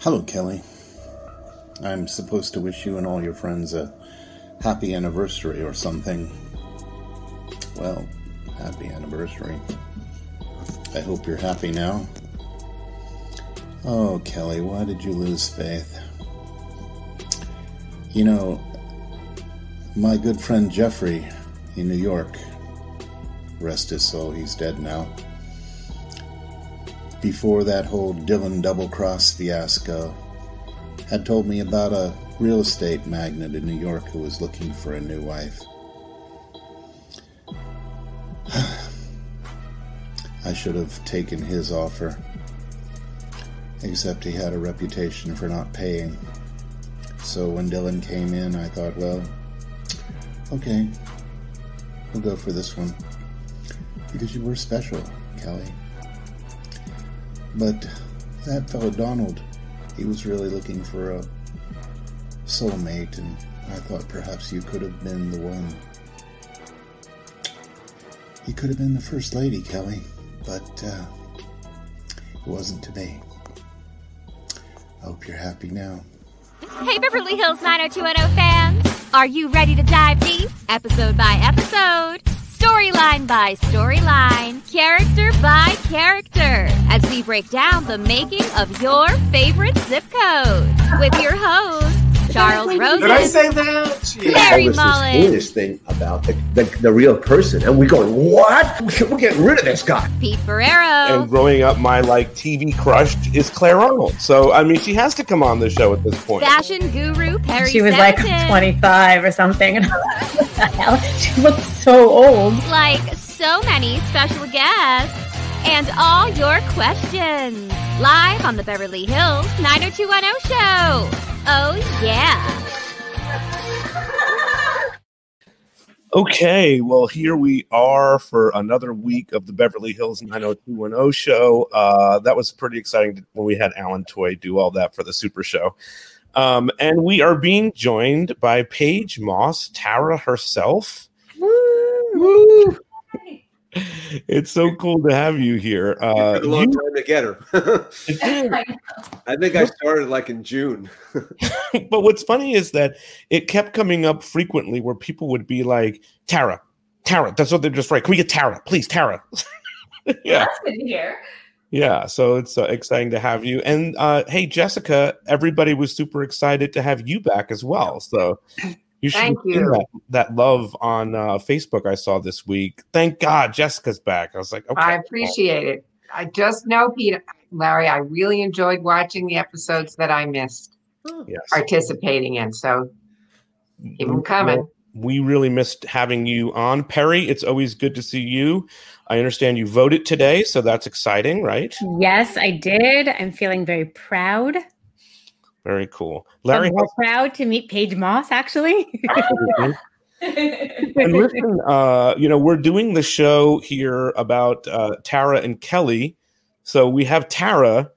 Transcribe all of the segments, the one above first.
Hello, Kelly. I'm supposed to wish you and all your friends a happy anniversary or something. Well, happy anniversary. I hope you're happy now. Oh, Kelly, why did you lose faith? You know, my good friend Jeffrey in New York, rest his soul, he's dead now. Before that whole Dylan double cross fiasco, had told me about a real estate magnate in New York who was looking for a new wife. I should have taken his offer, except he had a reputation for not paying. So when Dylan came in, I thought, well, okay, we'll go for this one. Because you were special, Kelly. But that fellow Donald, he was really looking for a soulmate, and I thought perhaps you could have been the one. You could have been the first lady, Kelly, but uh, it wasn't to be. I hope you're happy now. Hey, Beverly Hills 90210 fans! Are you ready to dive deep, episode by episode, storyline by storyline, character by character, as we break down the making of your favorite zip code with your host, Charles Rosin. Did I say that? Larry That was Mollin. this heinous thing about the, the, the real person. And we're going, what? We're getting rid of this guy. Pete Ferrero. And growing up, my like TV crush is Claire Arnold. So I mean, she has to come on the show at this point. Fashion guru Perry she was like 25 or something. And I was like, what the hell? She looks so old. Like so many special guests. And all your questions. Live on the Beverly Hills 90210 show. Oh, yeah. Okay, well, here we are for another week of the Beverly Hills 90210 show. Uh, that was pretty exciting when we had Alan Toy do all that for the Super Show. Um, and we are being joined by Paige Moss, Tara herself. Woo! It's so cool to have you here. Uh, a long you- time to get her. I think I started like in June. but what's funny is that it kept coming up frequently where people would be like, Tara, Tara, that's what they're just right. Can we get Tara, please, Tara? yeah. That's good to hear. Yeah, so it's uh, exciting to have you. And uh, hey, Jessica, everybody was super excited to have you back as well. So you should Thank you. that, that love on uh, Facebook I saw this week. Thank God Jessica's back. I was like, okay. I appreciate it. I just know, Peter, Larry, I really enjoyed watching the episodes that I missed Yes. participating in. So keep them coming. We really missed having you on. Perry, it's always good to see you. I understand you voted today, so that's exciting, right? Yes, I did. I'm feeling very proud. Very cool. Larry, I'm more proud to meet Paige Moss, actually. and listen, uh, you know, we're doing the show here about uh, Tara and Kelly. So we have Tara,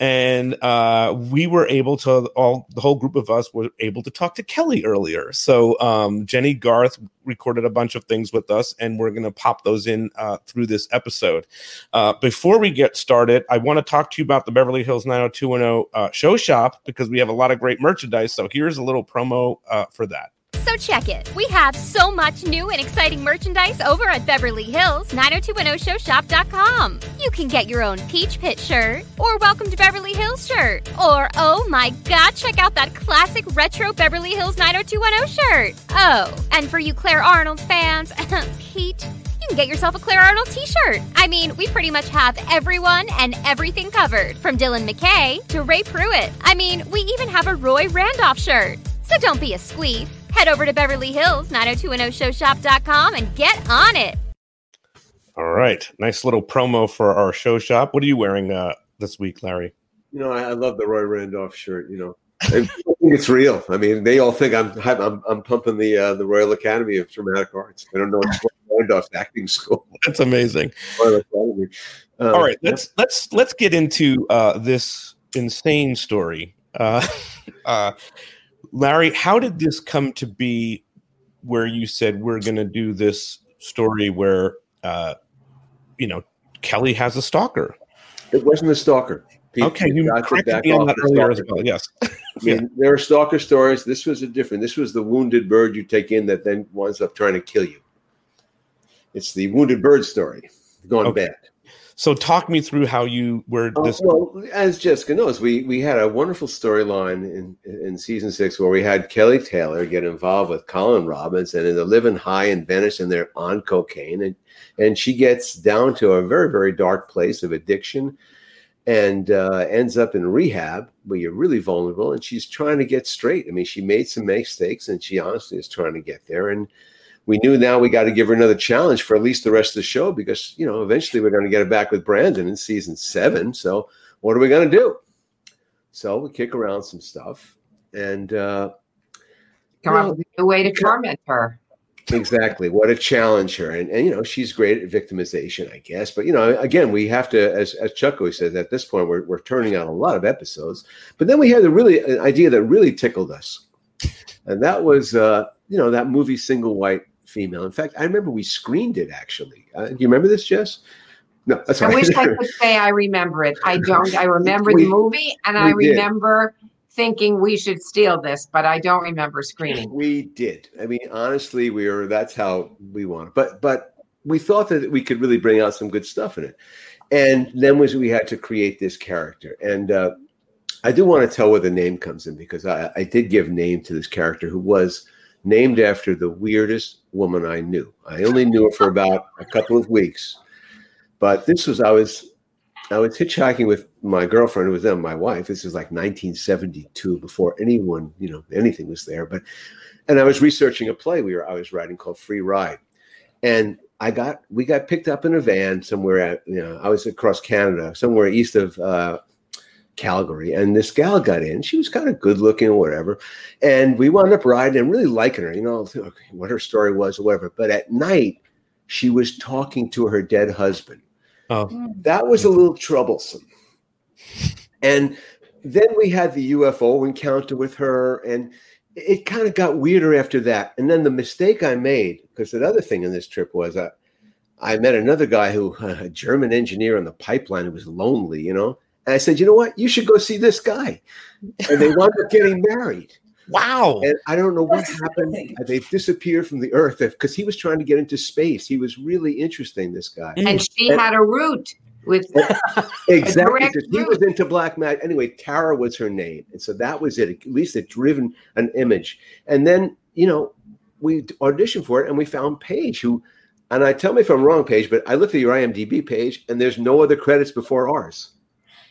and uh, we were able to all the whole group of us were able to talk to Kelly earlier. So um, Jennie Garth recorded a bunch of things with us, and we're going to pop those in uh, through this episode. Uh, before we get started, I want to talk to you about the Beverly Hills 90210 uh, show shop because we have a lot of great merchandise. So here's a little promo uh, for that. So check it. We have so much new and exciting merchandise over at Beverly Hills 90210showshop.com. You can get your own Peach Pit shirt or Welcome to Beverly Hills shirt or oh my god, check out that classic retro Beverly Hills 90210 shirt. Oh, and for you Claire Arnold fans, Pete, you can get yourself a Claire Arnold t-shirt. I mean, we pretty much have everyone and everything covered, from Dylan McKay to Ray Pruitt. I mean, we even have a Roy Randolph shirt. So don't be a squeef. Head over to Beverly Hills 90210showshop.com and get on it. All right, nice little promo for our show shop. What are you wearing uh, this week, Larry? You know, I, I love the Roy Randolph shirt. You know, and think it's real. I mean, they all think I'm I'm, I'm pumping the uh, the Royal Academy of Dramatic Arts. They don't know it's Roy Randolph's acting school. That's amazing. Royal Academy. Uh, All right, let's let's let's get into uh, this insane story. Uh, uh, Larry, how did this come to be? Where you said we're going to do this story where uh, you know Kelly has a stalker. It wasn't a stalker. People Okay, you corrected me on that earlier as well. Yes. I mean, there are stalker stories. This was a different. This was the wounded bird you take in that then winds up trying to kill you. It's the wounded bird story gone Okay. bad. So talk me through how you were Uh, well, as Jessica knows, we we had a wonderful storyline in in season six where we had Kelly Taylor get involved with Colin Robbins, and they're living high in Venice, and they're on cocaine, and and she gets down to a very very dark place of addiction, and uh, ends up in rehab where you're really vulnerable, and she's trying to get straight. I mean, she made some mistakes, and she honestly is trying to get there, and we knew now we got to give her another challenge for at least the rest of the show because you know eventually we're going to get her back with Brandon in season seven. So what are we going to do? So we kick around some stuff and uh, Come up with a way to torment her. exactly what a challenge her and, and you know she's great at victimization, I guess. But you know again we have to as as Chuck always says at this point we're we're turning out a lot of episodes. But then we had a really an idea that really tickled us, and that was uh, you know that movie Single White Female. In fact, I remember we screened it actually. Uh, do you remember this, Jess? No, that's I right. wish I could say I remember it. I don't. I remember We- the movie and I we did. remember thinking we should steal this, but I don't remember screening. We did. I mean, honestly, we were. That's how we wanted. But but we thought that we could really bring out some good stuff in it. And then was we had to create this character. And uh, I do want to tell where the name comes in because I, I did give name to this character who was named after the weirdest woman I knew. I only knew her for about a couple of weeks, but this was I was I was hitchhiking with my girlfriend, who was then my wife. This is like 1972, before anyone, you know, anything was there. But and I was researching a play we were I was writing called Free Ride, and I got we got picked up in a van somewhere at you know I was across Canada, somewhere east of uh, Calgary, and this gal got in. She was kind of good looking or whatever, and we wound up riding and really liking her. You know what her story was or whatever. But at night, she was talking to her dead husband. Oh, That was a little troublesome. And then we had the UFO encounter with her, and it kind of got weirder after that. And then the mistake I made, because another thing in this trip was I, I met another guy who, a German engineer on the pipeline who was lonely, you know. And I said, you know what? You should go see this guy. And they wound up getting married. wow. And I don't know what That's happened. amazing. They've disappeared from the earth because he was trying to get into space. He was really interesting, this guy. Mm. And she had a root with Exactly. direct because He was into black magic. Anyway, Tara was her name. And so that was it. At least it driven an image. And then, you know, we auditioned for it and we found Paige, who, and I tell me if I'm wrong, Paige, but I looked at your IMDb page and there's no other credits before ours.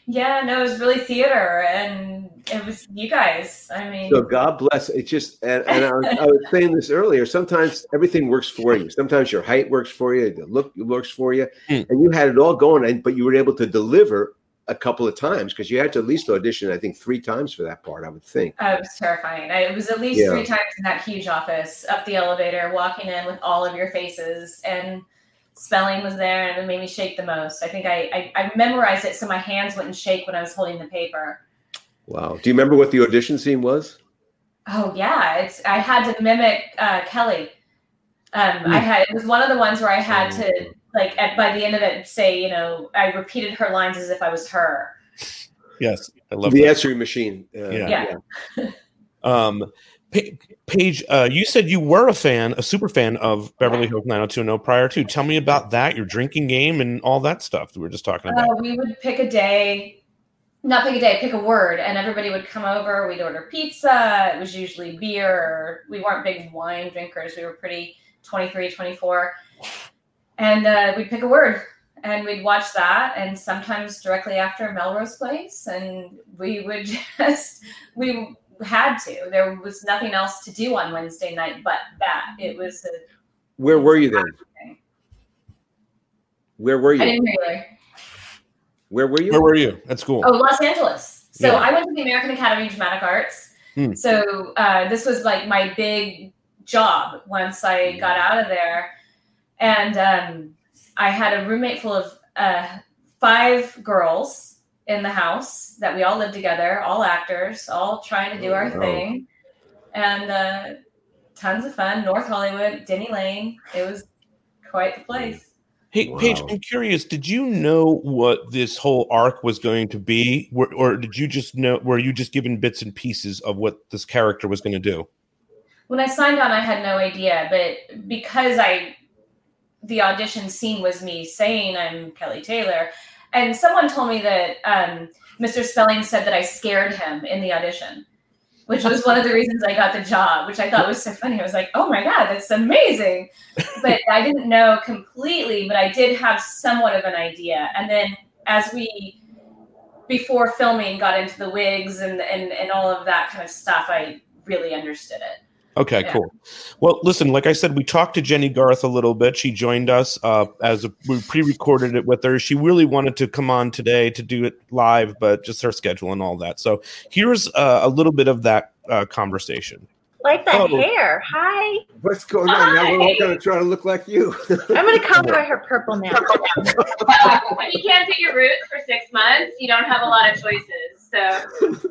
Yeah, no, it was really theater, and it was you guys. I mean, So God bless. It's just, and, and I, was, I was saying this earlier. Sometimes everything works for you. Sometimes your height works for you, the look works for you, Hmm. and you had it all going. And but you were able to deliver a couple of times because you had to at least audition. I think three times for that part. I would think. uh, it was terrifying. I, it was at least Yeah. three times in that huge office, up the elevator, walking in with all of your faces, and spelling was there, and it made me shake the most. I think I, I, I memorized it so my hands wouldn't shake when I was holding the paper. Wow. Do you remember what the audition scene was? Oh yeah, it's I had to mimic uh, Kelly. Um, Hmm. I had it was one of the ones where I had to like at, by the end of it say you know I repeated her lines as if I was her. Yes, I love the that. answering machine. Uh, Yeah. Yeah. Um, Pa- Paige, uh, you said you were a fan, a super fan of Beverly Hills 90210 prior to. Tell me about that, your drinking game, and all that stuff we were just talking about. Uh, we would pick a day, not pick a day, pick a word, and everybody would come over. We'd order pizza. It was usually beer. We weren't big wine drinkers. We were pretty 23, 24. And uh, we'd pick a word and we'd watch that. And sometimes directly after Melrose Place. And we would just, we had to. There was nothing else to do on Wednesday night but that. It was a, Where were you then? Where were you? I you? didn't hear Where were you? Where were you at school? Oh, Los Angeles. So Yeah. I went to the American Academy of Dramatic Arts. Hmm. So uh, this was like my big job once I got out of there. And um, I had a roommate full of uh, five girls in the house that we all lived together, all actors, all trying to do our Oh, wow. thing. And uh, tons of fun. North Hollywood, Denny Lane. It was quite the place. Hey, Paige, I'm curious. Did you know what this whole arc was going to be, or, or did you just know? Were you just given bits and pieces of what this character was going to do? when I signed on, I had no idea, but because I, the audition scene was me saying I'm Kelly Taylor, and someone told me that um, Mr. Spelling said that I scared him in the audition, which was one of the reasons I got the job, which I thought was so funny. I was like, oh my God, that's amazing. But I didn't know completely, but I did have somewhat of an idea. And then as we, before filming, got into the wigs and, and, and all of that kind of stuff, I really understood it. Okay, Yeah. cool. Well, listen, like I said, we talked to Jennie Garth a little bit. She joined us uh, as a, we pre-recorded it with her. She really wanted to come on today to do it live, but just her schedule and all that. So here's uh, a little bit of that uh, conversation. Like that Oh. hair. Hi. What's going on? Now we're all going to try to look like you. I'm gonna color her purple now. when you can't do your roots for six months, you don't have a lot of choices. So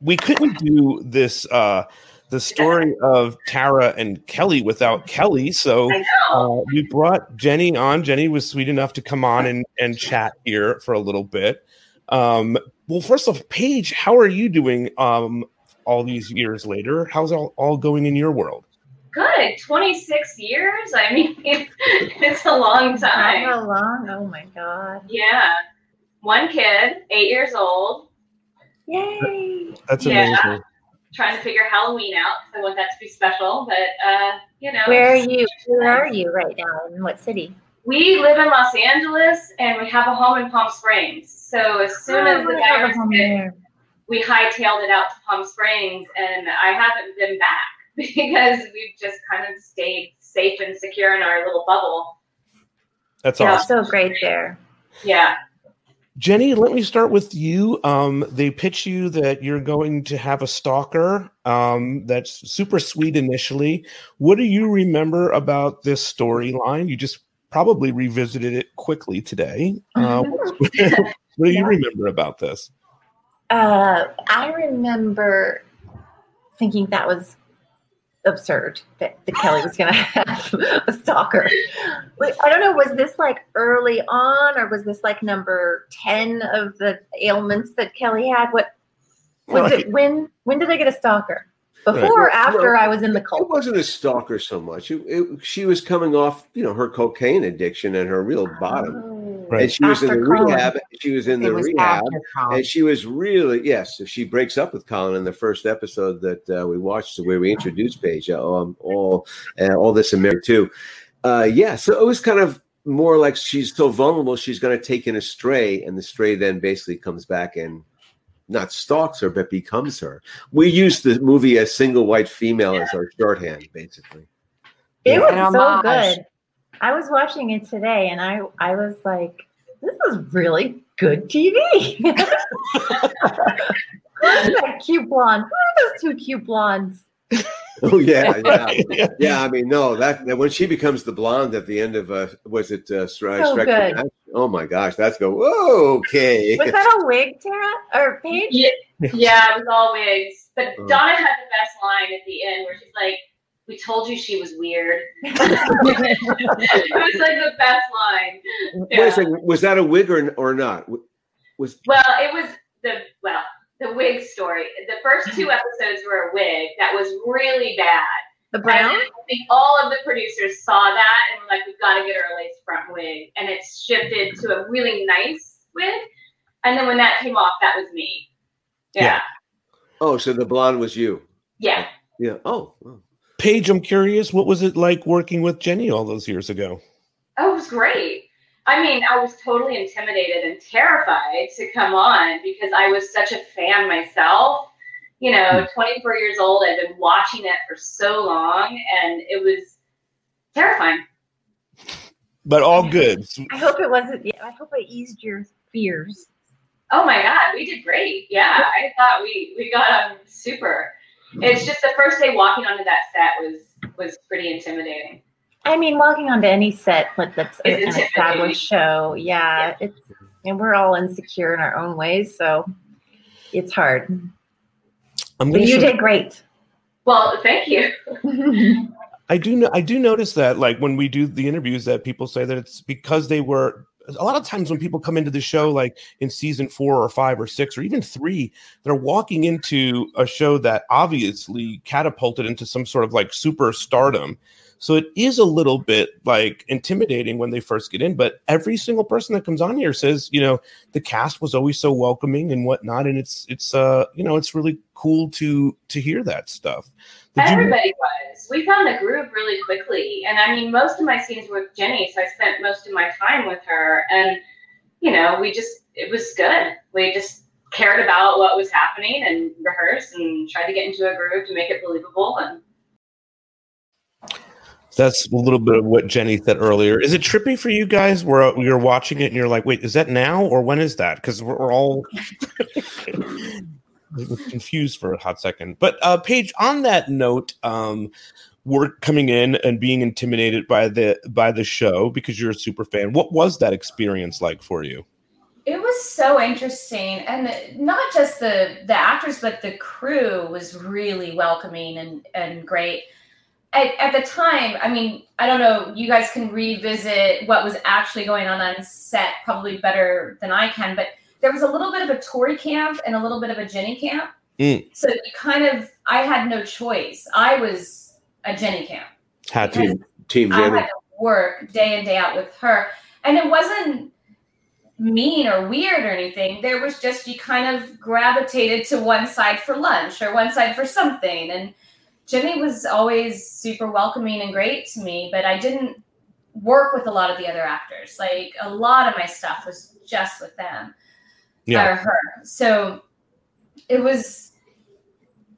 We couldn't do this uh, the story of Tara and Kelly without Kelly, so I uh, we brought Jenny on. Jenny was sweet enough to come on and, and chat here for a little bit. Um, well, first off, Paige, how are you doing um, all these years later? How's all, all going in your world? Good. 26 years? I mean, it's a long time. How long? Oh my god. Yeah. One kid, eight years old, Yay. That's Yeah. Amazing. trying to figure Halloween out because I want that to be special. But, uh, you know, Where are you? Where are you right now? In what city? we live in Los Angeles and we have a home in Palm Springs. So as soon as the Oh, I virus hit, there. we hightailed it out to Palm Springs, and I haven't been back because we've just kind of stayed safe and secure in our little bubble. That's Yeah. awesome. So great there. Yeah. Jenny, let me start with you. Um, they pitch you that you're going to have a stalker. Um, that's super sweet initially. What do you remember about this storyline? You just probably revisited it quickly today. Uh, what do you Yeah. remember about this? Uh, I remember thinking that was absurd that, that Kelly was going to have a stalker. I don't know. Was this like early on, or was this like number ten of the ailments that Kelly had? What was Right. it? When when did I get a stalker? Before Right. or after Well, I was in the cult? It wasn't a stalker so much. It, it, she was coming off, you know, her cocaine addiction and her real bottom. Oh. Right. And she was in the Colin. rehab. She was in It the was rehab. after Colin. And she was really, yes, she breaks up with Colin in the first episode that uh, we watched, where we introduced Paige, um, all, uh, all this and married too. Uh, yeah, so it was kind of more like she's so vulnerable, she's going to take in a stray, and the stray then basically comes back and not stalks her, but becomes her. We used the movie as single white female as our shorthand, basically. It was so good. I was watching it today, and I I was like, "This is really good TV." Who's that cute blonde? Who are those two cute blondes? Oh yeah, yeah. Yeah. Yeah, I mean, no, that, that when she becomes the blonde at the end of uh, was it uh, Stri- So Strike good. the Oh my gosh, that's go. Whoa, okay. Was that a wig, Tara or Paige? Yeah, yeah, it was all wigs. But Oh. Donna had the best line at the end where she's like, "We told you she was weird." it was like the best line. Wait a second, was that a wig or, or not? Was Well, it was the well, the wig story. The first two mm-hmm. episodes were a wig that was really bad. The And brown? I think all of the producers saw that and were like, "We've got to get her a lace front wig," and it's shifted to a really nice wig. And then when that came off, that was me. Yeah, Yeah. oh, so the blonde was you? yeah. Yeah. Oh, oh. Paige, I'm curious, what was it like working with Jenny all those years ago? Oh, it was great. I mean, I was totally intimidated and terrified to come on because I was such a fan myself. You know, hmm. 24 years old, I've been watching it for so long, and it was terrifying. But all good. I hope it wasn't. I hope it eased your fears. Oh my God, we did great. Yeah, I thought we we got on super. It's just the first day walking onto that set was was pretty intimidating. I mean, walking onto any set like that's It's an established show, yeah, it's and we're all insecure in our own ways, so it's hard. I'm But you show- did great. Well, thank you. I do know I do notice that like when we do the interviews that people say that it's because they were a lot of times when people come into the show like in season 4 or 5 or 6 or even 3 they're walking into a show that obviously catapulted into some sort of like super stardom so it is a little bit like intimidating when they first get in, but every single person that comes on here says, you know, the cast was always so welcoming and whatnot, and it's it's uh you know it's really cool to to hear that stuff. Did Everybody you- was. We found the groove really quickly, and I mean, most of my scenes were with Jenny, so I spent most of my time with her, and you know, we just it was good. We just cared about what was happening and rehearsed and tried to get into a groove to make it believable and that's a little bit of what Jenny said earlier. Is it trippy for you guys where you're watching it and you're like, wait, is that now or when is that? Because we're, we're, all confused for a hot second. But uh, Paige, on that note, um, we're coming in and being intimidated by the by the show because you're a super fan. What was that experience like for you? It was so interesting, and not just the the actors, but the crew was really welcoming and and great at, at the time, I mean, I don't know, you guys can revisit what was actually going on on set probably better than I can, but there was a little bit of a Tori camp and a little bit of a Jenny camp. Mm. So you kind of, I had no choice. I was a Jenny camp. Had to. Team Jenny. I had to work day in, day out with her. And it wasn't mean or weird or anything. There was just, you kind of gravitated to one side for lunch or one side for something. And Jimmy was always super welcoming and great to me, but I didn't work with a lot of the other actors. Like a lot of my stuff was just with them yeah. or her. So it was,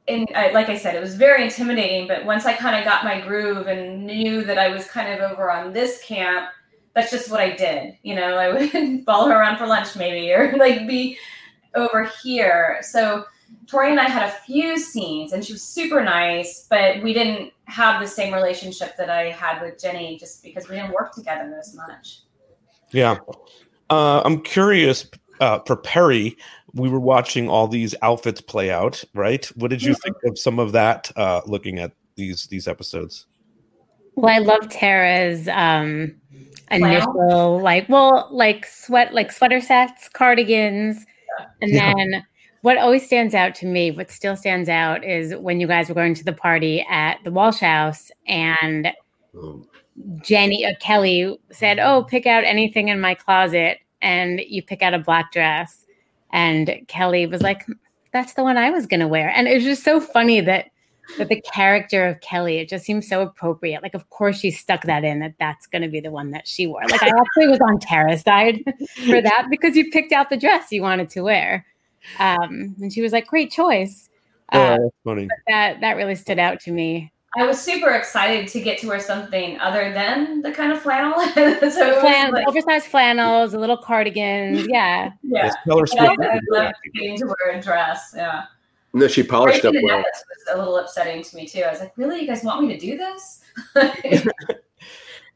and I, like I said, it was very intimidating. But once I kind of got my groove and knew that I was kind of over on this camp, that's just what I did. You know, I would follow her around for lunch maybe, or like be over here. So Tori and I had a few scenes, and she was super nice, but we didn't have the same relationship that I had with Jenny, just because we didn't work together as much. Yeah, uh, I'm curious. Uh, for Perry, we were watching all these outfits play out. Right? What did you yeah. think of some of that? Uh, looking at these these episodes. Well, I love Tara's um, initial, like, well, like sweat, like sweater sets, cardigans, and yeah. then what always stands out to me, what still stands out, is when you guys were going to the party at the Walsh House and Jenny uh, Kelly said, "Oh, pick out anything in my closet," and you pick out a black dress, and Kelly was like, "That's the one I was going to wear," and it was just so funny that that the character of Kelly, it just seems so appropriate. Like, of course, she stuck that in that that's going to be the one that she wore. Like, I actually was on Tara's side for that because you picked out the dress you wanted to wear. Um, and she was like, "Great choice." Oh, uh, that's funny. That that really stood out to me. I was super excited to get to wear something other than the kind of flannel. so Flan- like, oversized flannels, a little cardigans. Yeah. Yeah. Taylor Swift. I loved getting to wear a dress. Yeah. No, she polished up well. was a little upsetting to me too. I was like, really? You guys want me to do this?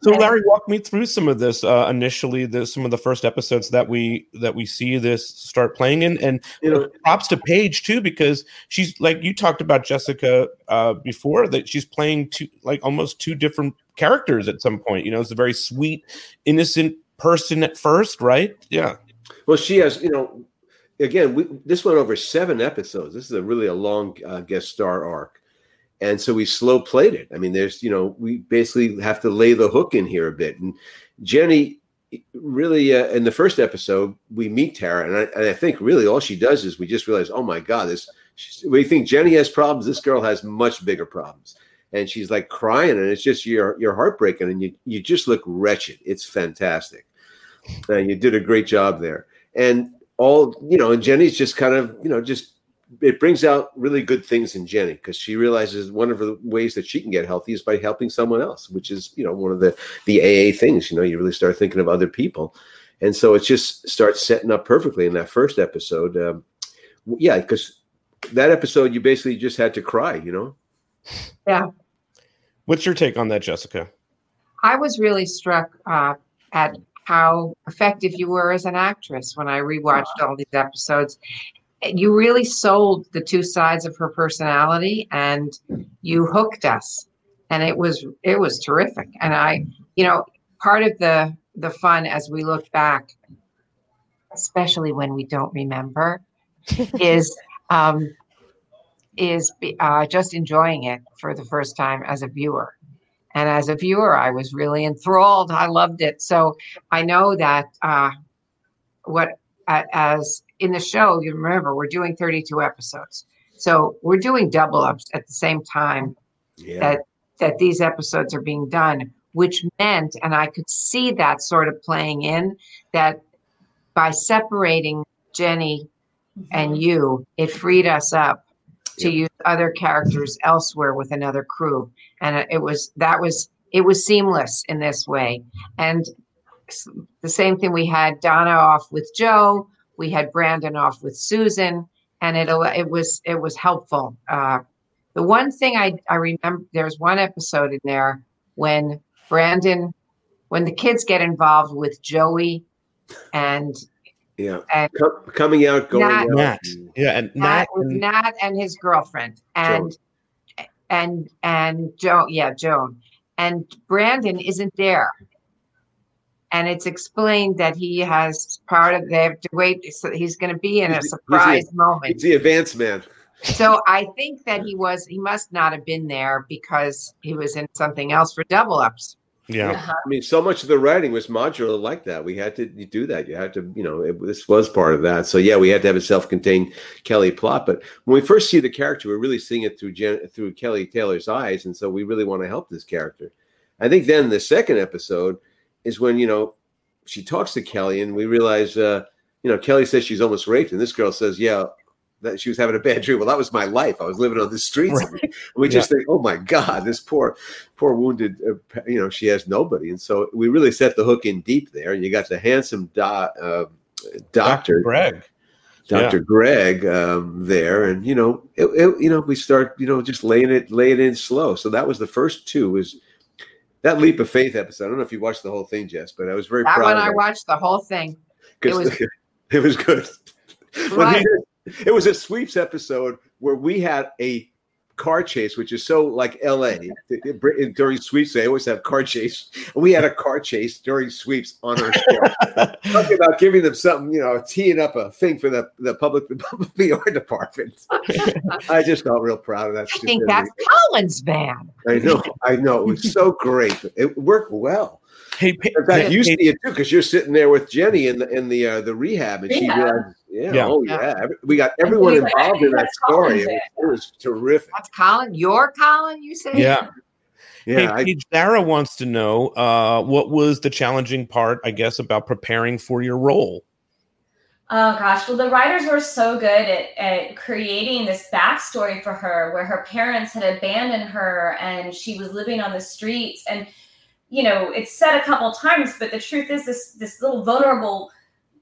So Larry, walk me through some of this. Uh, initially, the, some of the first episodes that we that we see this start playing in, and you know, props to Paige too because she's like you talked about Jessica uh, before that she's playing two like almost two different characters at some point. You know, it's a very sweet, innocent person at first, right? Yeah. Well, she has you know, again, we, this went over seven episodes. This is a really a long uh, guest star arc and so we slow played it. I mean, there's you know we basically have to lay the hook in here a bit. And Jenny, really, uh, in the first episode, we meet Tara, and I, and I, think really all she does is we just realize, oh my god, this. We think Jenny has problems. This girl has much bigger problems, and she's like crying, and it's just you're you're heartbreaking, and you you just look wretched. It's fantastic. Uh, you did a great job there, and all you know, and Jenny's just kind of you know just it brings out really good things in Jenny because she realizes one of the ways that she can get healthy is by helping someone else, which is you know one of the the AA things. You know, you really start thinking of other people, and so it just starts setting up perfectly in that first episode. Um, yeah, because that episode you basically just had to cry. You know. Yeah. What's your take on that, Jessica? I was really struck uh, at how effective you were as an actress when I rewatched all these episodes you really sold the two sides of her personality and you hooked us and it was it was terrific. And I, you know, part of the the fun as we look back, especially when we don't remember, is um, is uh, just enjoying it for the first time as a viewer. And as a viewer, I was really enthralled. I loved it. So I know that uh, what as in the show, you remember we're doing 32 episodes. So we're doing double ups at the same time Yeah. that that these episodes are being done, which meant, and I could see that sort of playing in that by separating Jenny and mm-hmm. you, it freed us up to use other characters elsewhere with another crew, and it was that was it was seamless in this way, and the same thing we had Donna off with Joe, we had Brandon off with Susan, and it it was it was helpful. Uh, the one thing I, I remember, there's one episode in there when Brandon, when the kids get involved with Joey and Yeah. and Co- coming out, going Nat- out. Nat. Yeah, and Nat, Nat, and- Nat and his girlfriend and and and Joan, yeah, Joan. And Brandon isn't there. And it's explained that he has part of they have to wait. So he's going to be in a He's the- he's the- surprise moment. He's the advanced man. So I think that he was he must not have been there because he was in something else for double ups. yeah, Uh-huh. I mean, so much of the writing was modular like that. We had to do that. You had to, you know, it, this was part of that. So yeah, we had to have a self-contained Kelly plot. But when we first see the character, we're really seeing it through Jen, through Kelly Taylor's eyes, and so we really want to help this character. I think then the second episode is when you know she talks to Kelly, and we realize, uh, you know, Kelly says she's almost raped, and this girl says, yeah. That she was having a bad dream. Well, that was my life. I was living on the streets. Right. And we just think, oh my God, this poor poor wounded, uh, you know, she has nobody. And so we really set the hook in deep there. And you got the handsome do, uh, doctor, Greg. Dr. Greg um, there. And, you know, it, it, you know, we start, you know, just laying it, laying it in slow. So that was the first two was that leap of faith episode. I don't know if you watched the whole thing, Jess, but I was very That proud one I watched the whole thing. it was- it was good. Right. did- it was a sweeps episode where we had a car chase, which is so like LA during sweeps. They always have car chase. And we had a car chase during sweeps on our show. Talking about giving them something, you know, teeing up a thing for the the public the public PR department. I just felt real proud of that. I think that's stupidity. Colin's van. I know, I know. It was so great. It worked well. Hey, pa- In fact, hey, you hey, see it too because you're sitting there with Jenny in the in the uh, the rehab, and she realized, yeah, Yeah. oh Yeah. yeah, we got everyone he's like, involved in that story. It was, it was terrific. That's Colin. Your Colin, you say? yeah. Yeah, hey, I, Sarah wants to know uh, what was the challenging part, I guess, about preparing for your role. Oh gosh, well, the writers were so good at, at creating this backstory for her where her parents had abandoned her and she was living on the streets. And, you know, it's said a couple times, but the truth is, this, this little vulnerable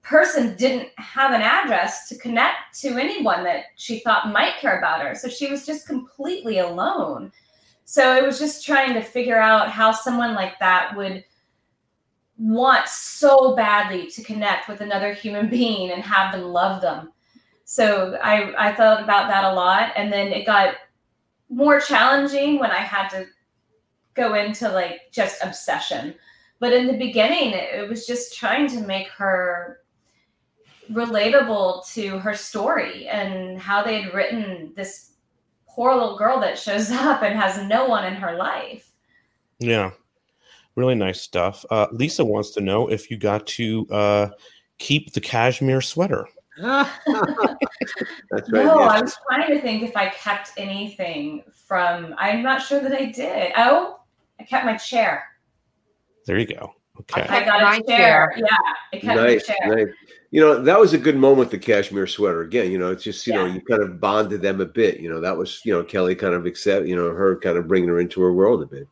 person didn't have an address to connect to anyone that she thought might care about her. So she was just completely alone. So it was just trying to figure out how someone like that would want so badly to connect with another human being and have them love them. So I I thought about that a lot and then it got more challenging when I had to go into like just obsession. But in the beginning it, it was just trying to make her relatable to her story and how they had written this poor little girl that shows up and has no one in her life. Yeah, really nice stuff. Uh, Lisa wants to know if you got to uh, keep the cashmere sweater. that's right. No, yes. I was trying to think if I kept anything from. I'm not sure that I did. Oh, I kept my chair. There you go. Okay. I got my a chair. chair. Yeah, I kept nice, my chair. nice. You know, that was a good moment. The cashmere sweater again. You know, it's just you know you kind of bonded them a bit. You know, that was you know Kelly kind of accept you know her kind of bringing her into her world a bit,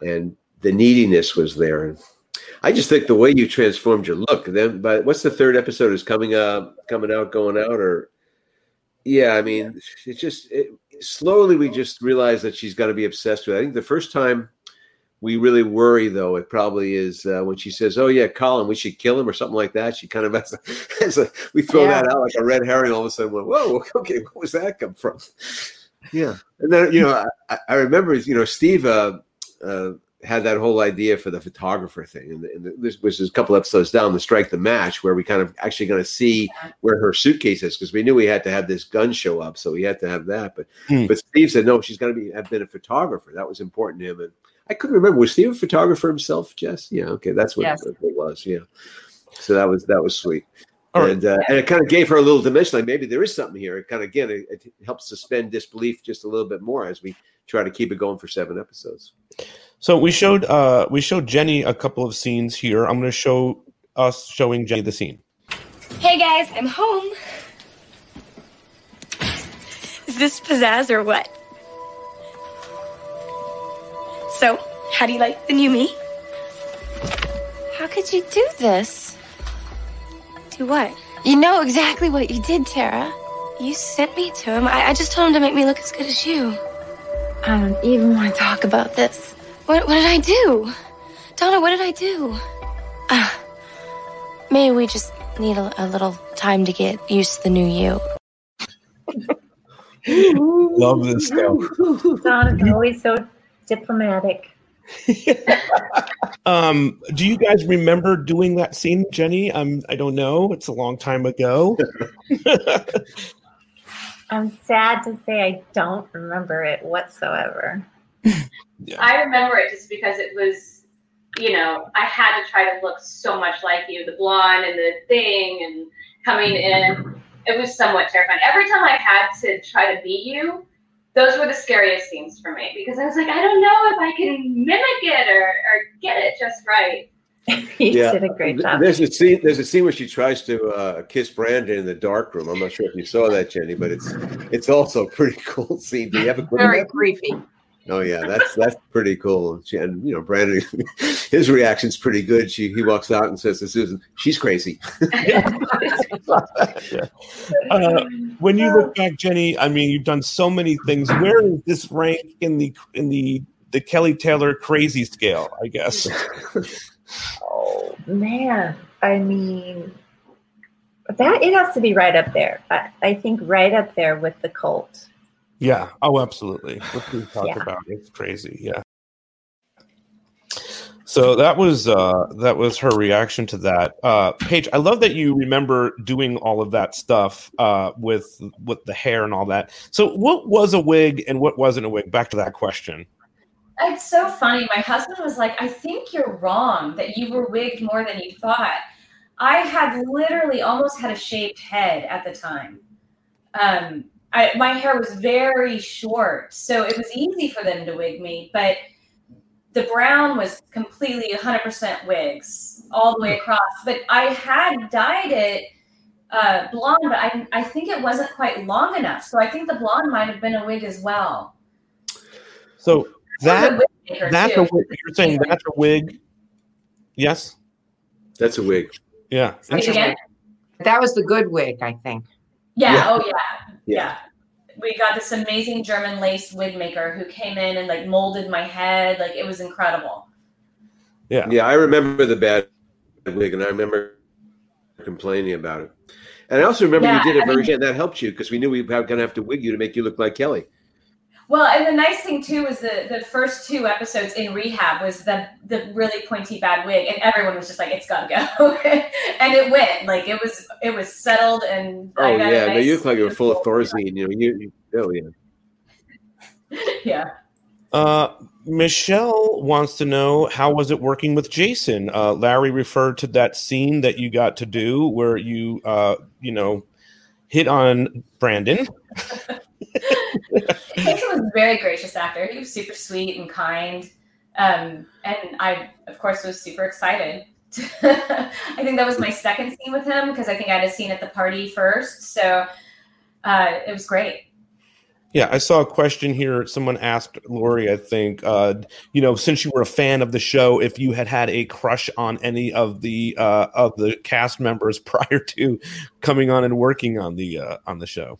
and the neediness was there. And I just think the way you transformed your look. Then, but what's the third episode is coming up, coming out, going out, or yeah, I mean, it's just it, slowly we just realize that she's got to be obsessed with. It. I think the first time we really worry, though, it probably is uh, when she says, "Oh yeah, Colin, we should kill him" or something like that. She kind of has a, has a we throw Yeah. that out like a red herring. All of a sudden, went, "Whoa, okay, what was that come from?" Yeah, and then you know, I, I remember you know Steve uh, uh, had that whole idea for the photographer thing, and, the, and the, this was a couple episodes down the strike the match where we kind of actually going to see where her suitcase is because we knew we had to have this gun show up, so we had to have that. But Hmm. but Steve said no, she's going to be have been a photographer. That was important to him, and I couldn't remember was Steve a photographer himself, Jess? Yeah, okay, that's what, Yes. what it was. Yeah, so that was that was sweet. All right. And, uh, and it kind of gave her a little dimension, like maybe there is something here. It kind of again, it, it helps suspend disbelief just a little bit more as we try to keep it going for seven episodes. So we showed uh we showed Jenny a couple of scenes here. I'm going to show us showing Jenny the scene. Hey guys, I'm home. Is this pizzazz or what? So, how do you like the new me? How could you do this? Do what? You know exactly what you did, Tara. You sent me to him. I, I just told him to make me look as good as you. I don't even want to talk about this. What, what did I do? Donna, what did I do? Ah, maybe we just need a, a little time to get used to the new you. Love this stuff. Donna's always so diplomatic. Um, do you guys remember doing that scene, Jenny? Um, I don't know. It's a long time ago. I'm sad to say I don't remember it whatsoever. I remember it just because it was, you know, I had to try to look so much like you, the blonde and the thing, and coming in. It was somewhat terrifying. Every time I had to try to beat you, those were the scariest scenes for me because I was like, I don't know if I can mimic it or, or get it just right. you did a great job. There's a scene. There's a scene where she tries to uh, kiss Brandon in the dark room. I'm not sure if you saw that, Jenny, but it's it's also a pretty cool scene. Do you have a Very memory? creepy. Oh yeah, that's that's pretty cool. She, and you know, Brandon, his reaction's pretty good. She he walks out and says to Susan, "She's crazy." Yeah. Uh, when you look back, Jenny, I mean, you've done so many things. Where is this rank in the in the the Kelly Taylor crazy scale? I guess. Oh man, I mean, that it has to be right up there. I, I think right up there with the cult. Yeah. Oh, absolutely. What we talk Yeah. about it's crazy. Yeah. So that was uh that was her reaction to that. Uh Paige, I love that you remember doing all of that stuff uh with with the hair and all that. So what was a wig and what wasn't a wig? Back to that question. It's so funny. My husband was like, I think you're wrong that you were wigged more than you thought. I had literally almost had a shaved head at the time. Um, I, my hair was very short, so it was easy for them to wig me, but the brown was completely 100% wigs all the way across. But I had dyed it uh, blonde, but I, I think it wasn't quite long enough. So I think the blonde might have been a wig as well. So that Or the wig maker, that's too. a wig. You're saying that's a wig? Yes. That's a wig. Yeah. Say it again? That was the good wig, I think. Yeah. Yeah. Oh, yeah. Yeah. We got this amazing German lace wig maker who came in and like molded my head. Like it was incredible. Yeah. Yeah, I remember the bad wig, and I remember complaining about it. And I also remember Yeah, you did a I mean- version that helped you because we knew we were going to have to wig you to make you look like Kelly. Well, and the nice thing too was the the first two episodes in rehab was the the really pointy bad wig, and everyone was just like, "It's gotta go," and it went. Like it was it was settled, and Oh I got yeah, no, nice- you look like you were full of Thorazine. You know, you, you oh yeah. yeah. Uh, Michelle wants to know how was it working with Jason? Uh, Larry referred to that scene that you got to do where you, uh, you know, hit on Brandon. Jason was a very gracious actor. He was super sweet and kind. Um, and I, of course, was super excited. I think that was my second scene with him because I think I had a scene at the party first. So uh, it was great. Yeah, I saw a question here. Someone asked Lori, I think, uh, you know, since you were a fan of the show, if you had had a crush on any of the uh, of the cast members prior to coming on and working on the uh, on the show.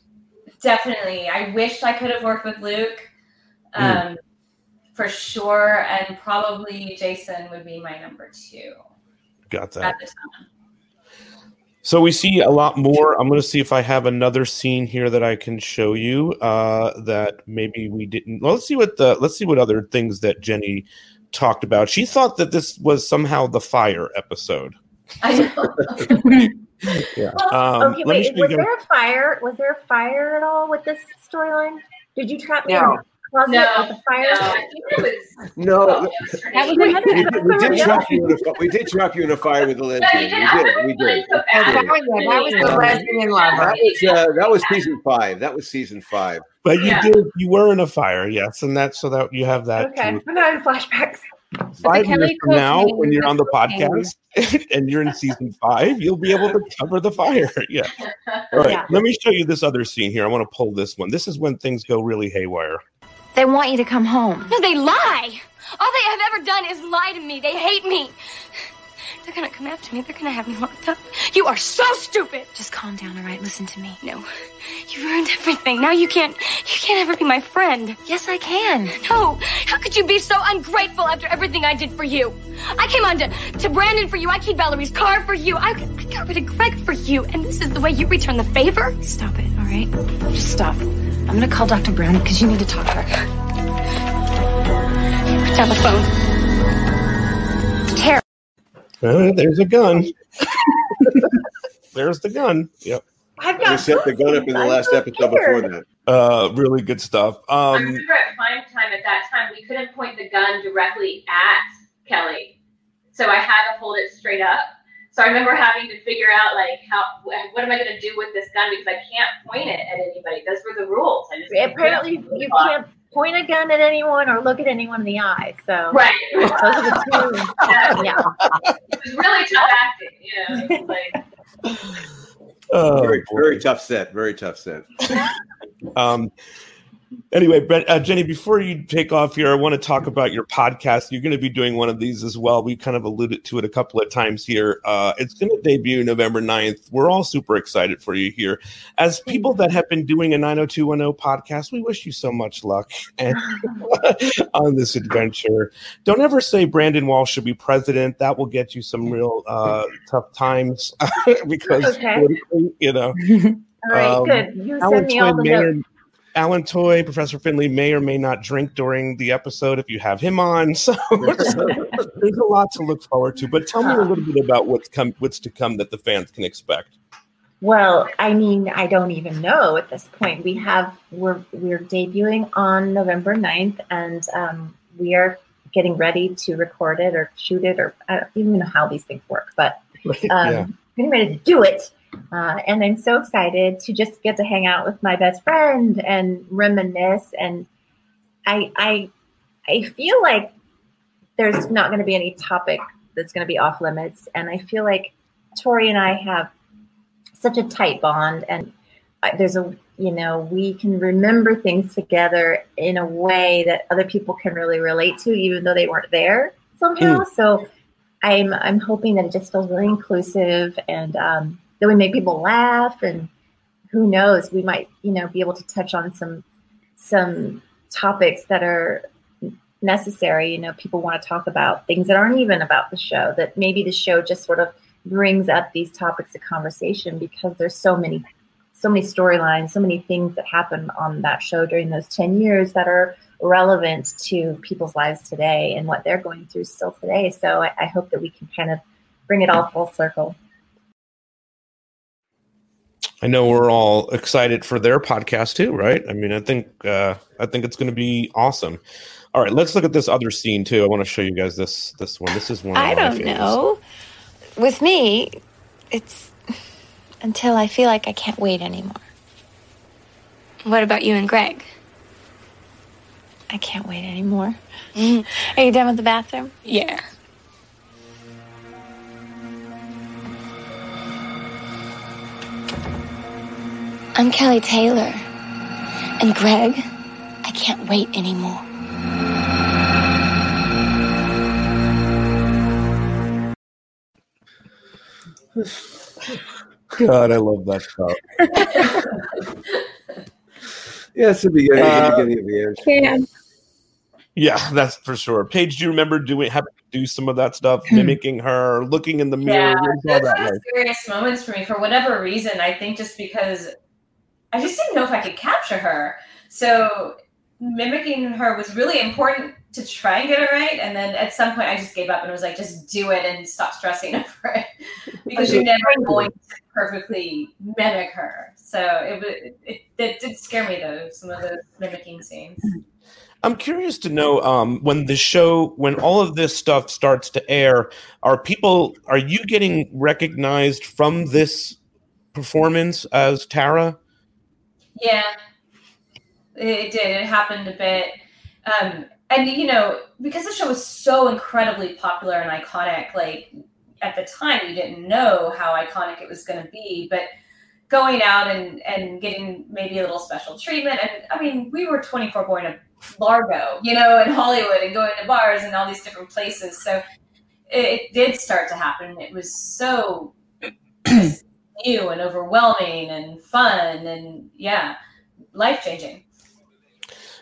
Definitely. I wished I could have worked with Luke um, for sure. And probably Jason would be my number two Got that. at the time. So we see a lot more. I'm going to see if I have another scene here that I can show you uh, that maybe we didn't. Well, let's see what the let's see what other things that Jenny talked about. She thought that this was somehow the fire episode. I know. Yeah. Well, Um, okay, wait. Was guys- there a fire? Was there a fire at all with this storyline? Did you trap me No. No, with the fire? no, I think it was. No, oh, was That was we did, we did Yeah. drop you in a fi- we did drop you in a fire with the No, lesbian. We did. We did. so. That was, yeah, that was the lesbian lover. That was uh, that was season five. That was season five. But you Yeah. did. You were in a fire, yes, and that's so that you have that. Okay, too. I'm not in flashbacks. Five years Kelly from now, when you're on the was podcast and you're in season five, you'll be able to cover the fire. Yeah. All right. Yeah. Let me show you this other scene here. I want to pull this one. This is when things go really haywire. They want you to come home. No, they lie. All they have ever done is lie to me. They hate me. They're gonna come after me. They're gonna have me locked up. You are so stupid. Just calm down, all right? Listen to me. No, you ruined everything. Now you can't. You can't ever be my friend. Yes, I can. No, how could you be so ungrateful after everything I did for you? I came on to, to Brandon for you. I keyed Valerie's car for you. I, I got rid of Greg for you. And this is the way you return the favor? Stop it, all right? Just stop. I'm gonna call Dr. Brown because you need to talk to her. Put down the phone. Tara. Uh, there's a gun. there's the gun. Yep. I've We got set the gun up in the I'm last so episode before that. Uh, really good stuff. I Um, remember at prime time at that time, we couldn't point the gun directly at Kelly. So I had to hold it straight up. So I remember having to figure out, like, how what am I going to do with this gun? Because I can't point it at anybody. Those were the rules. I just apparently you can't point a gun at anyone or look at anyone in the eye. So Right. those are the two. Yeah. Yeah. It was really tough acting. You know, like, oh, Very, very tough set. Very tough set. Um, anyway, Brent, uh, Jennie, before you take off here, I want to talk about your podcast. You're going to be doing one of these as well. We kind of alluded to it a couple of times here. Uh, it's going to debut November 9th. We're all super excited for you here. As people that have been doing a 90210 podcast, we wish you so much luck and on this adventure. Don't ever say Brandon Walsh should be president. That will get you some real uh, tough times because, Okay. you know. All right, Um, good. You send me all the notes. Alan Toy, Professor Finley may or may not drink during the episode if you have him on. So there's a lot to look forward to. But tell me a little bit about what's come, what's to come that the fans can expect. Well, I mean, I don't even know at this point. We have we're we're debuting on November 9th and um, we are getting ready to record it or shoot it or I don't even know how these things work, but um, Yeah. getting ready to do it. Uh, and I'm so excited to just get to hang out with my best friend and reminisce. And I, I, I feel like there's not going to be any topic that's going to be off limits. And I feel like Tori and I have such a tight bond, and there's a, you know, we can remember things together in a way that other people can really relate to, even though they weren't there somehow. So I'm, I'm hoping that it just feels really inclusive and, um, that we make people laugh and who knows we might you know be able to touch on some some topics that are necessary. You know people want to talk about things that aren't even about the show that maybe the show just sort of brings up these topics of conversation because there's so many so many storylines so many things that happen on that show during those 10 years that are relevant to people's lives today and what they're going through still today. So i, I hope that we can kind of bring it all full circle I know we're all excited for their podcast too, right? I mean, I think uh, I think it's going to be awesome. All right, let's look at this other scene too. I want to show you guys this this one. This is one. Of I don't favorites. know. With me, it's until I feel like I can't wait anymore. What about you and Greg? I can't wait anymore. Are you done with the bathroom? Yeah. I'm Kelly Taylor. And Greg, I can't wait anymore. God, I love that stuff. Yeah, it's the beginning, Uh, the beginning of the end. Can Yeah, that's for sure. Paige, do you remember doing having to do some of that stuff, Hmm. mimicking her, looking in the mirror? Yeah, What was all those are like? serious moments for me for whatever reason. I think just because I just didn't know if I could capture her. So mimicking her was really important to try and get it right. And then at some point, I just gave up and was like, just do it and stop stressing over it because you're never going to perfectly mimic her. So it it, it did scare me though some of those mimicking scenes. I'm curious to know um, when the show, when all of this stuff starts to air, are people, are you getting recognized from this performance as Tara? Yeah, it, did. It happened a bit. Um, and, you know, because the show was so incredibly popular and iconic, like at the time, you didn't know how iconic it was going to be. But going out and, and getting maybe a little special treatment. And I mean, we were 24 going to Largo, you know, in Hollywood and going to bars and all these different places. So it, it did start to happen. It was so new and overwhelming and fun and yeah, life changing.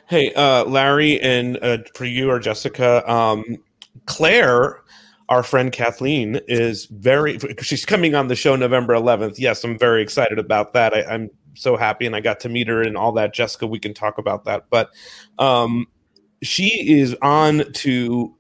Hey, uh, Larry, and uh, for you or Jessica, um, Claire, our friend Kathleen, is very. She's coming on the show November 11th. Yes, I'm very excited about that. I, I'm so happy, and I got to meet her and all that. Jessica, we can talk about that, but um, she is on to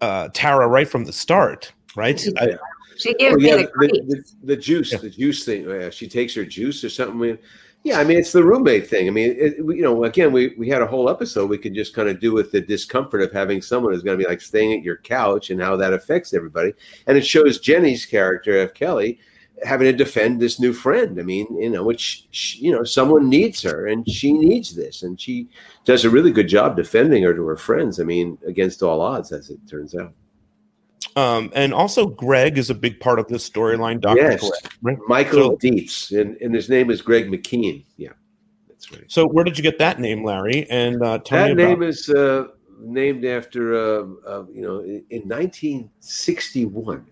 uh, Tara right from the start, right? I, She oh, gives Oh, me the the, the, the juice, the juice thing. Yeah, she takes her juice or something. Yeah, I mean, it's the roommate thing. I mean, it, you know, again, we, we had a whole episode we could just kind of do with the discomfort of having someone who's going to be like staying at your couch and how that affects everybody. And it shows Jennie's character of Kelly having to defend this new friend. I mean, you know, which, she, you know, someone needs her and she needs this. And she does a really good job defending her to her friends. I mean, against all odds, as it turns out. Um, and also, Greg is a big part of this storyline. Doctor Yes, Greg. right? Michael So- Dietz, and, and his name is Greg McKean. Yeah, that's right. So, where did you get that name, Larry? And uh, that about name is uh, named after uh, uh, you know in, in 1961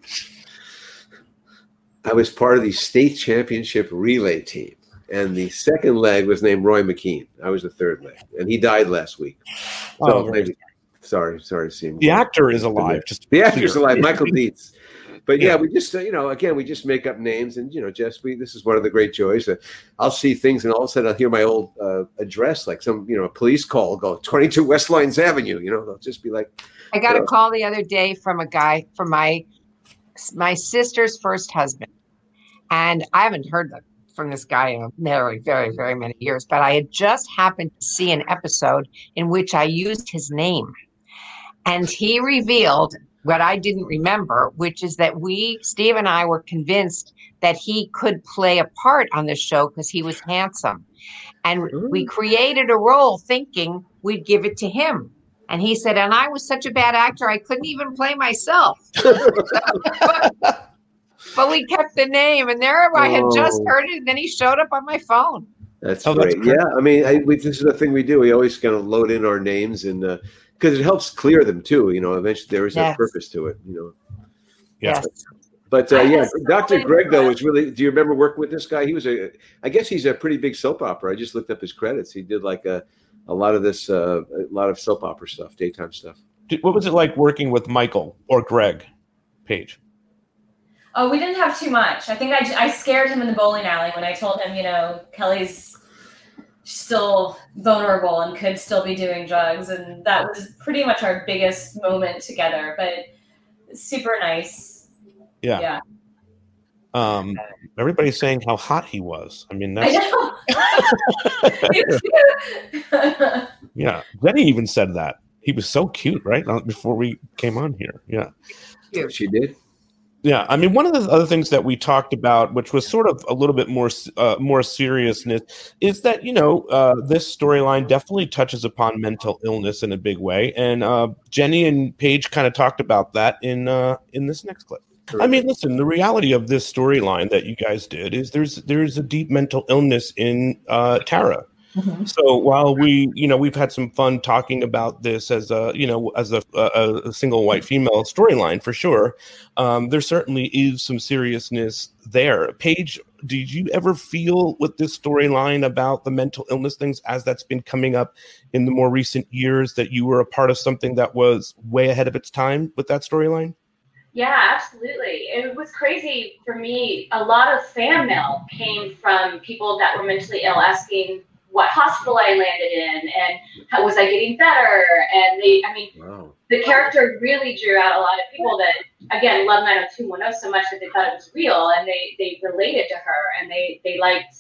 i was part of the state championship relay team and the second leg was named roy mckean i was the third leg and he died last week so Oh, sorry sorry to the actor is alive. Just the actor's clear. alive michael dietz but yeah, Yeah. we just uh, you know again we just make up names and you know Jess we this is one of the great joys. Uh, I'll see things and all of a sudden I'll hear my old uh, address like some you know a police call go 22 West Lines Avenue. You know they'll just be like I got a call the other day from a guy from my my sister's first husband, and I haven't heard that from this guy in very, very, very many years. But I had just happened to see an episode in which I used his name, and he revealed what I didn't remember, which is that we, Steve and I, were convinced that he could play a part on the show because he was handsome, and we created a role thinking we'd give it to him. And he said, and I was such a bad actor, I couldn't even play myself. but, but we kept the name, and there I had just heard it, and then he showed up on my phone. That's Oh, that's great. yeah, I mean, I, we, this is the thing we do. We always kind of load in our names, and because it helps clear them too. You know, eventually there is Yes. a purpose to it. You know, Yeah. Yes. but uh, yeah, Dr. Greg though is really. Do you remember working with this guy? He was a. I guess he's a pretty big soap opera. I just looked up his credits. He did like a, a lot of this, uh, a lot of soap opera stuff, daytime stuff. What was it like working with Michael or Greg Paige? Oh, we didn't have too much. I think I, I scared him in the bowling alley when I told him, you know, Kelly's still vulnerable and could still be doing drugs. And that was pretty much our biggest moment together. But super nice. Yeah. Yeah. Um, everybody's saying how hot he was. I mean, I that's know. yeah. Jennie even said that he was so cute, right? Uh, Before we came on here, Yeah. yeah. She did. Yeah, I mean, one of the other things that we talked about, which was sort of a little bit more uh, more seriousness, is that you know uh, this storyline definitely touches upon mental illness in a big way, and uh, Jennie and Paige kind of talked about that in uh, in this next clip. I mean, listen, the reality of this storyline that you guys did is there's there's a deep mental illness in uh, Tara. So while we, you know, we've had some fun talking about this as a, you know, as a, a, a single white female storyline for sure, um, there certainly is some seriousness there. Paige, did you ever feel with this storyline about the mental illness things as that's been coming up in the more recent years that you were a part of something that was way ahead of its time with that storyline? Yeah, absolutely. It was crazy for me. A lot of fan mail came from people that were mentally ill asking what hospital I landed in and how was I getting better. And they, I mean, wow. the character really drew out a lot of people that, again, love 90210 so much that they thought it was real and they, they related to her and they, they liked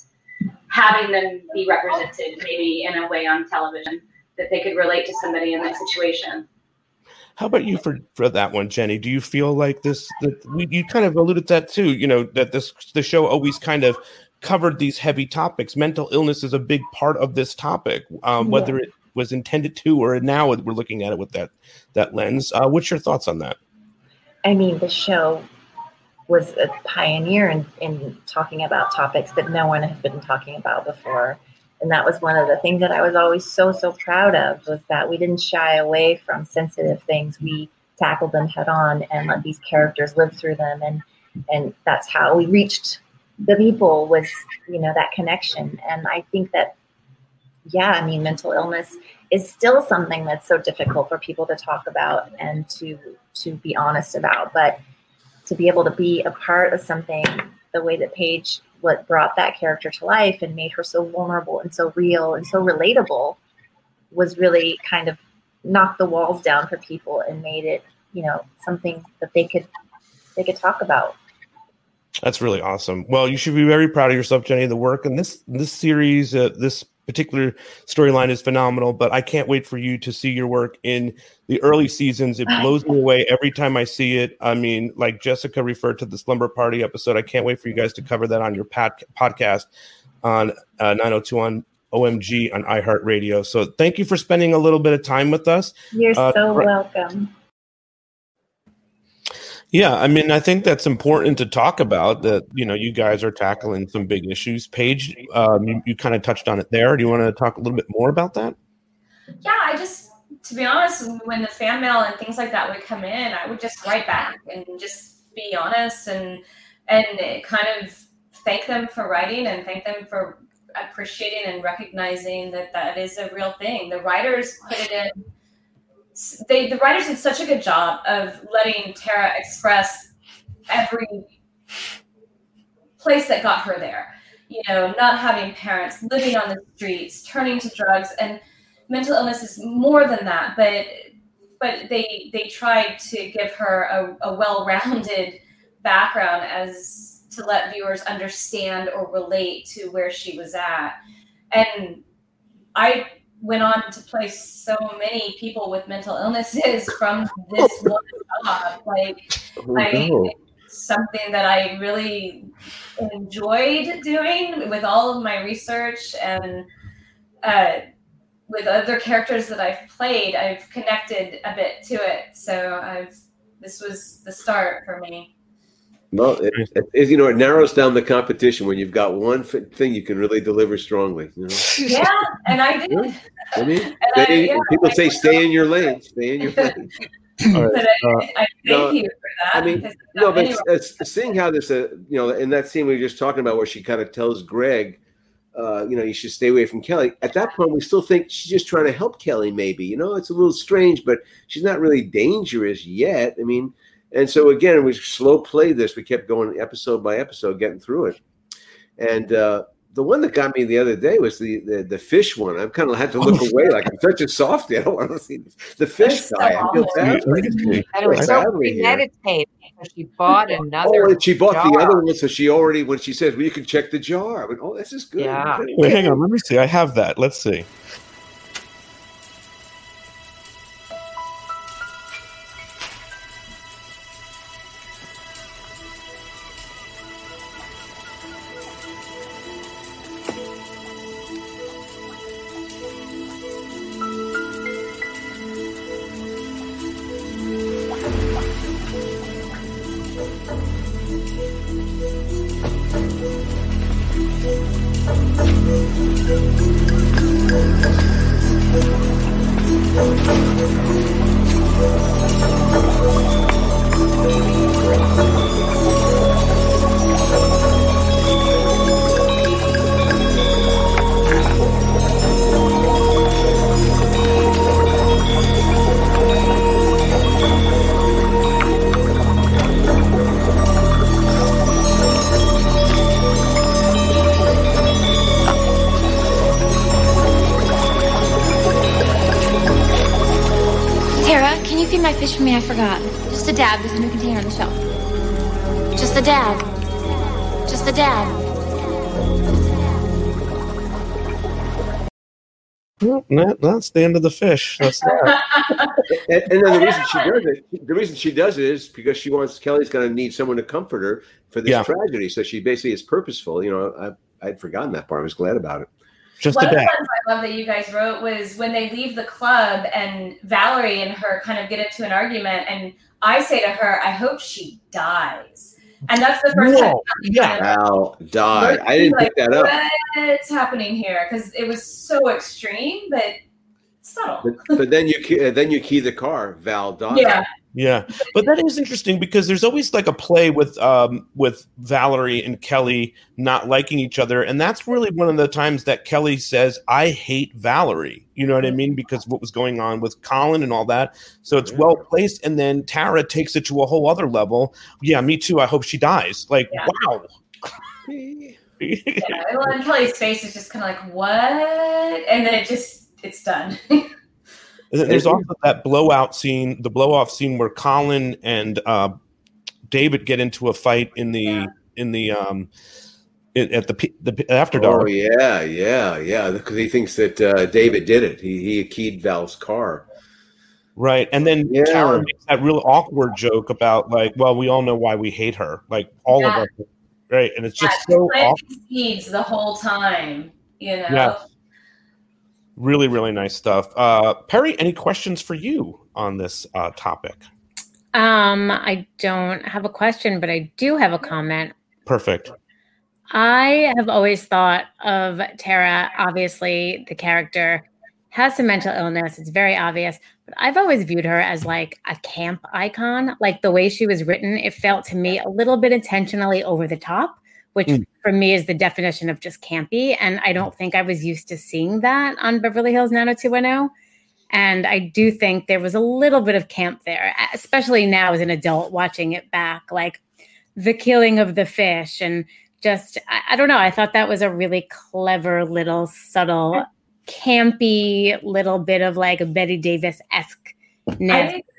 having them be represented maybe in a way on television that they could relate to somebody in that situation. How about you for for that one, Jennie? Do you feel like this? That we, you kind of alluded to that too. You know that this the show always kind of covered these heavy topics. Mental illness is a big part of this topic, um, yeah. whether it was intended to or now we're looking at it with that that lens. Uh, what's your thoughts on that? I mean, the show was a pioneer in, in talking about topics that no one had been talking about before. And that was one of the things that I was always so, so proud of was that we didn't shy away from sensitive things. We tackled them head on and let these characters live through them. And, and that's how we reached the people was you know that connection. And i think that yeah i mean mental illness is still something that's so difficult for people to talk about and to to be honest about. But to be able to be a part of something the way that paige what brought that character to life and made her so vulnerable and so real and so relatable was really kind of knocked the walls down for people and made it you know something that they could they could talk about that's really awesome. Well, you should be very proud of yourself, Jennie. The work and this this series, uh, this particular storyline is phenomenal. But I can't wait for you to see your work in the early seasons. It blows me away every time I see it. I mean, like Jessica referred to the slumber party episode. I can't wait for you guys to cover that on your pod- podcast on uh, 902 on OMG on iHeartRadio. So thank you for spending a little bit of time with us. You're uh, so welcome. Yeah, I mean, I think that's important to talk about. That you know, you guys are tackling some big issues. Paige, um, you, you kind of touched on it there. Do you want to talk a little bit more about that? Yeah, I just, to be honest, when the fan mail and things like that would come in, I would just write back and just be honest and and kind of thank them for writing and thank them for appreciating and recognizing that that is a real thing. The writers put it in they the writers did such a good job of letting Tara express every place that got her there. You know, not having parents, living on the streets, turning to drugs, and mental illness is more than that. But but they they tried to give her a, a well-rounded background as to let viewers understand or relate to where she was at. And I went on to play so many people with mental illnesses from this one job. Like, oh, I, no. something that I really enjoyed doing with all of my research and uh, with other characters that I've played. I've connected a bit to it, so I've this was the start for me. Well, it, it, it, you know, it narrows down the competition when you've got one thing you can really deliver strongly. You know? Yeah, and I did. I mean, stay, I, yeah, people I say stay in your lane, stay in your lane. All right. I, uh, I, thank no, you for that. I mean, no, but anyway. seeing how this, uh, you know, in that scene we were just talking about where she kind of tells Greg, uh, you know, you should stay away from Kelly. At that point, we still think she's just trying to help Kelly. Maybe, you know, it's a little strange, but she's not really dangerous yet. I mean, and so again, we slow played this. We kept going episode by episode, getting through it, and. uh the one that got me the other day was the the, the fish one. I've kind of had to look oh, away, like I'm such a softie. I don't want to see this. the fish guy. I feel bad. And it was so premeditated. She bought another. Oh, she bought jar. the other one, so she already when she says, "Well, you can check the jar." I went, "Oh, this is good." Yeah. Wait, hang on. Let me see. I have that. Let's see. That's the end of the fish. That's that. and, and then the reason she does it, the reason she does it is because she wants Kelly's going to need someone to comfort her for this Yeah. tragedy. So she basically is purposeful. You know, I, I'd forgotten that part. I was glad about it. Just One a of the ones I love that you guys wrote was when they leave the club and Valerie and her kind of get into an argument, and I say to her, "I hope she dies," and that's the first time. Whoa, yeah. Al died. I didn't like, pick that up. What's happening here? Because it was so extreme, but subtle. But, but then you key, then you key the car. Val died. Yeah. Yeah, but that is interesting because there's always like a play with um with Valerie and Kelly not liking each other, and that's really one of the times that Kelly says, "I hate Valerie." You know what I mean? Because what was going on with Colin and all that. So it's well placed, and then Tara takes it to a whole other level. Yeah, me too. I hope she dies. Like, Yeah. wow. Yeah, well, and Kelly's face is just kind of like, "What?" And then it just it's done. There's also that blowout scene, the blow off scene where Colin and uh, David get into a fight in the in the um in- at the P- the after dark. Oh yeah, yeah, yeah. Because he thinks that uh, David did it. He he keyed Val's car. Right. And then Yeah. Tara makes that real awkward joke about like, well, we all know why we hate her. Like all Yeah. of us. Right. And it's just so planting awkward. seeds the whole time. You know. Yeah. Really, really nice stuff. Uh Perry, any questions for you on this uh topic? Um, I don't have a question, but I do have a comment. Perfect. I have always thought of Tara, obviously, the character has some mental illness. It's very obvious, but I've always viewed her as like a camp icon. Like the way she was written, it felt to me a little bit intentionally over the top, which Mm. for me is the definition of just campy. And I don't think I was used to seeing that on Beverly Hills 90210. And I do think there was a little bit of camp there, especially now as an adult watching it back, like the killing of the fish and just, I, I don't know. I thought that was a really clever little subtle, campy little bit of like a Bette Davis esque.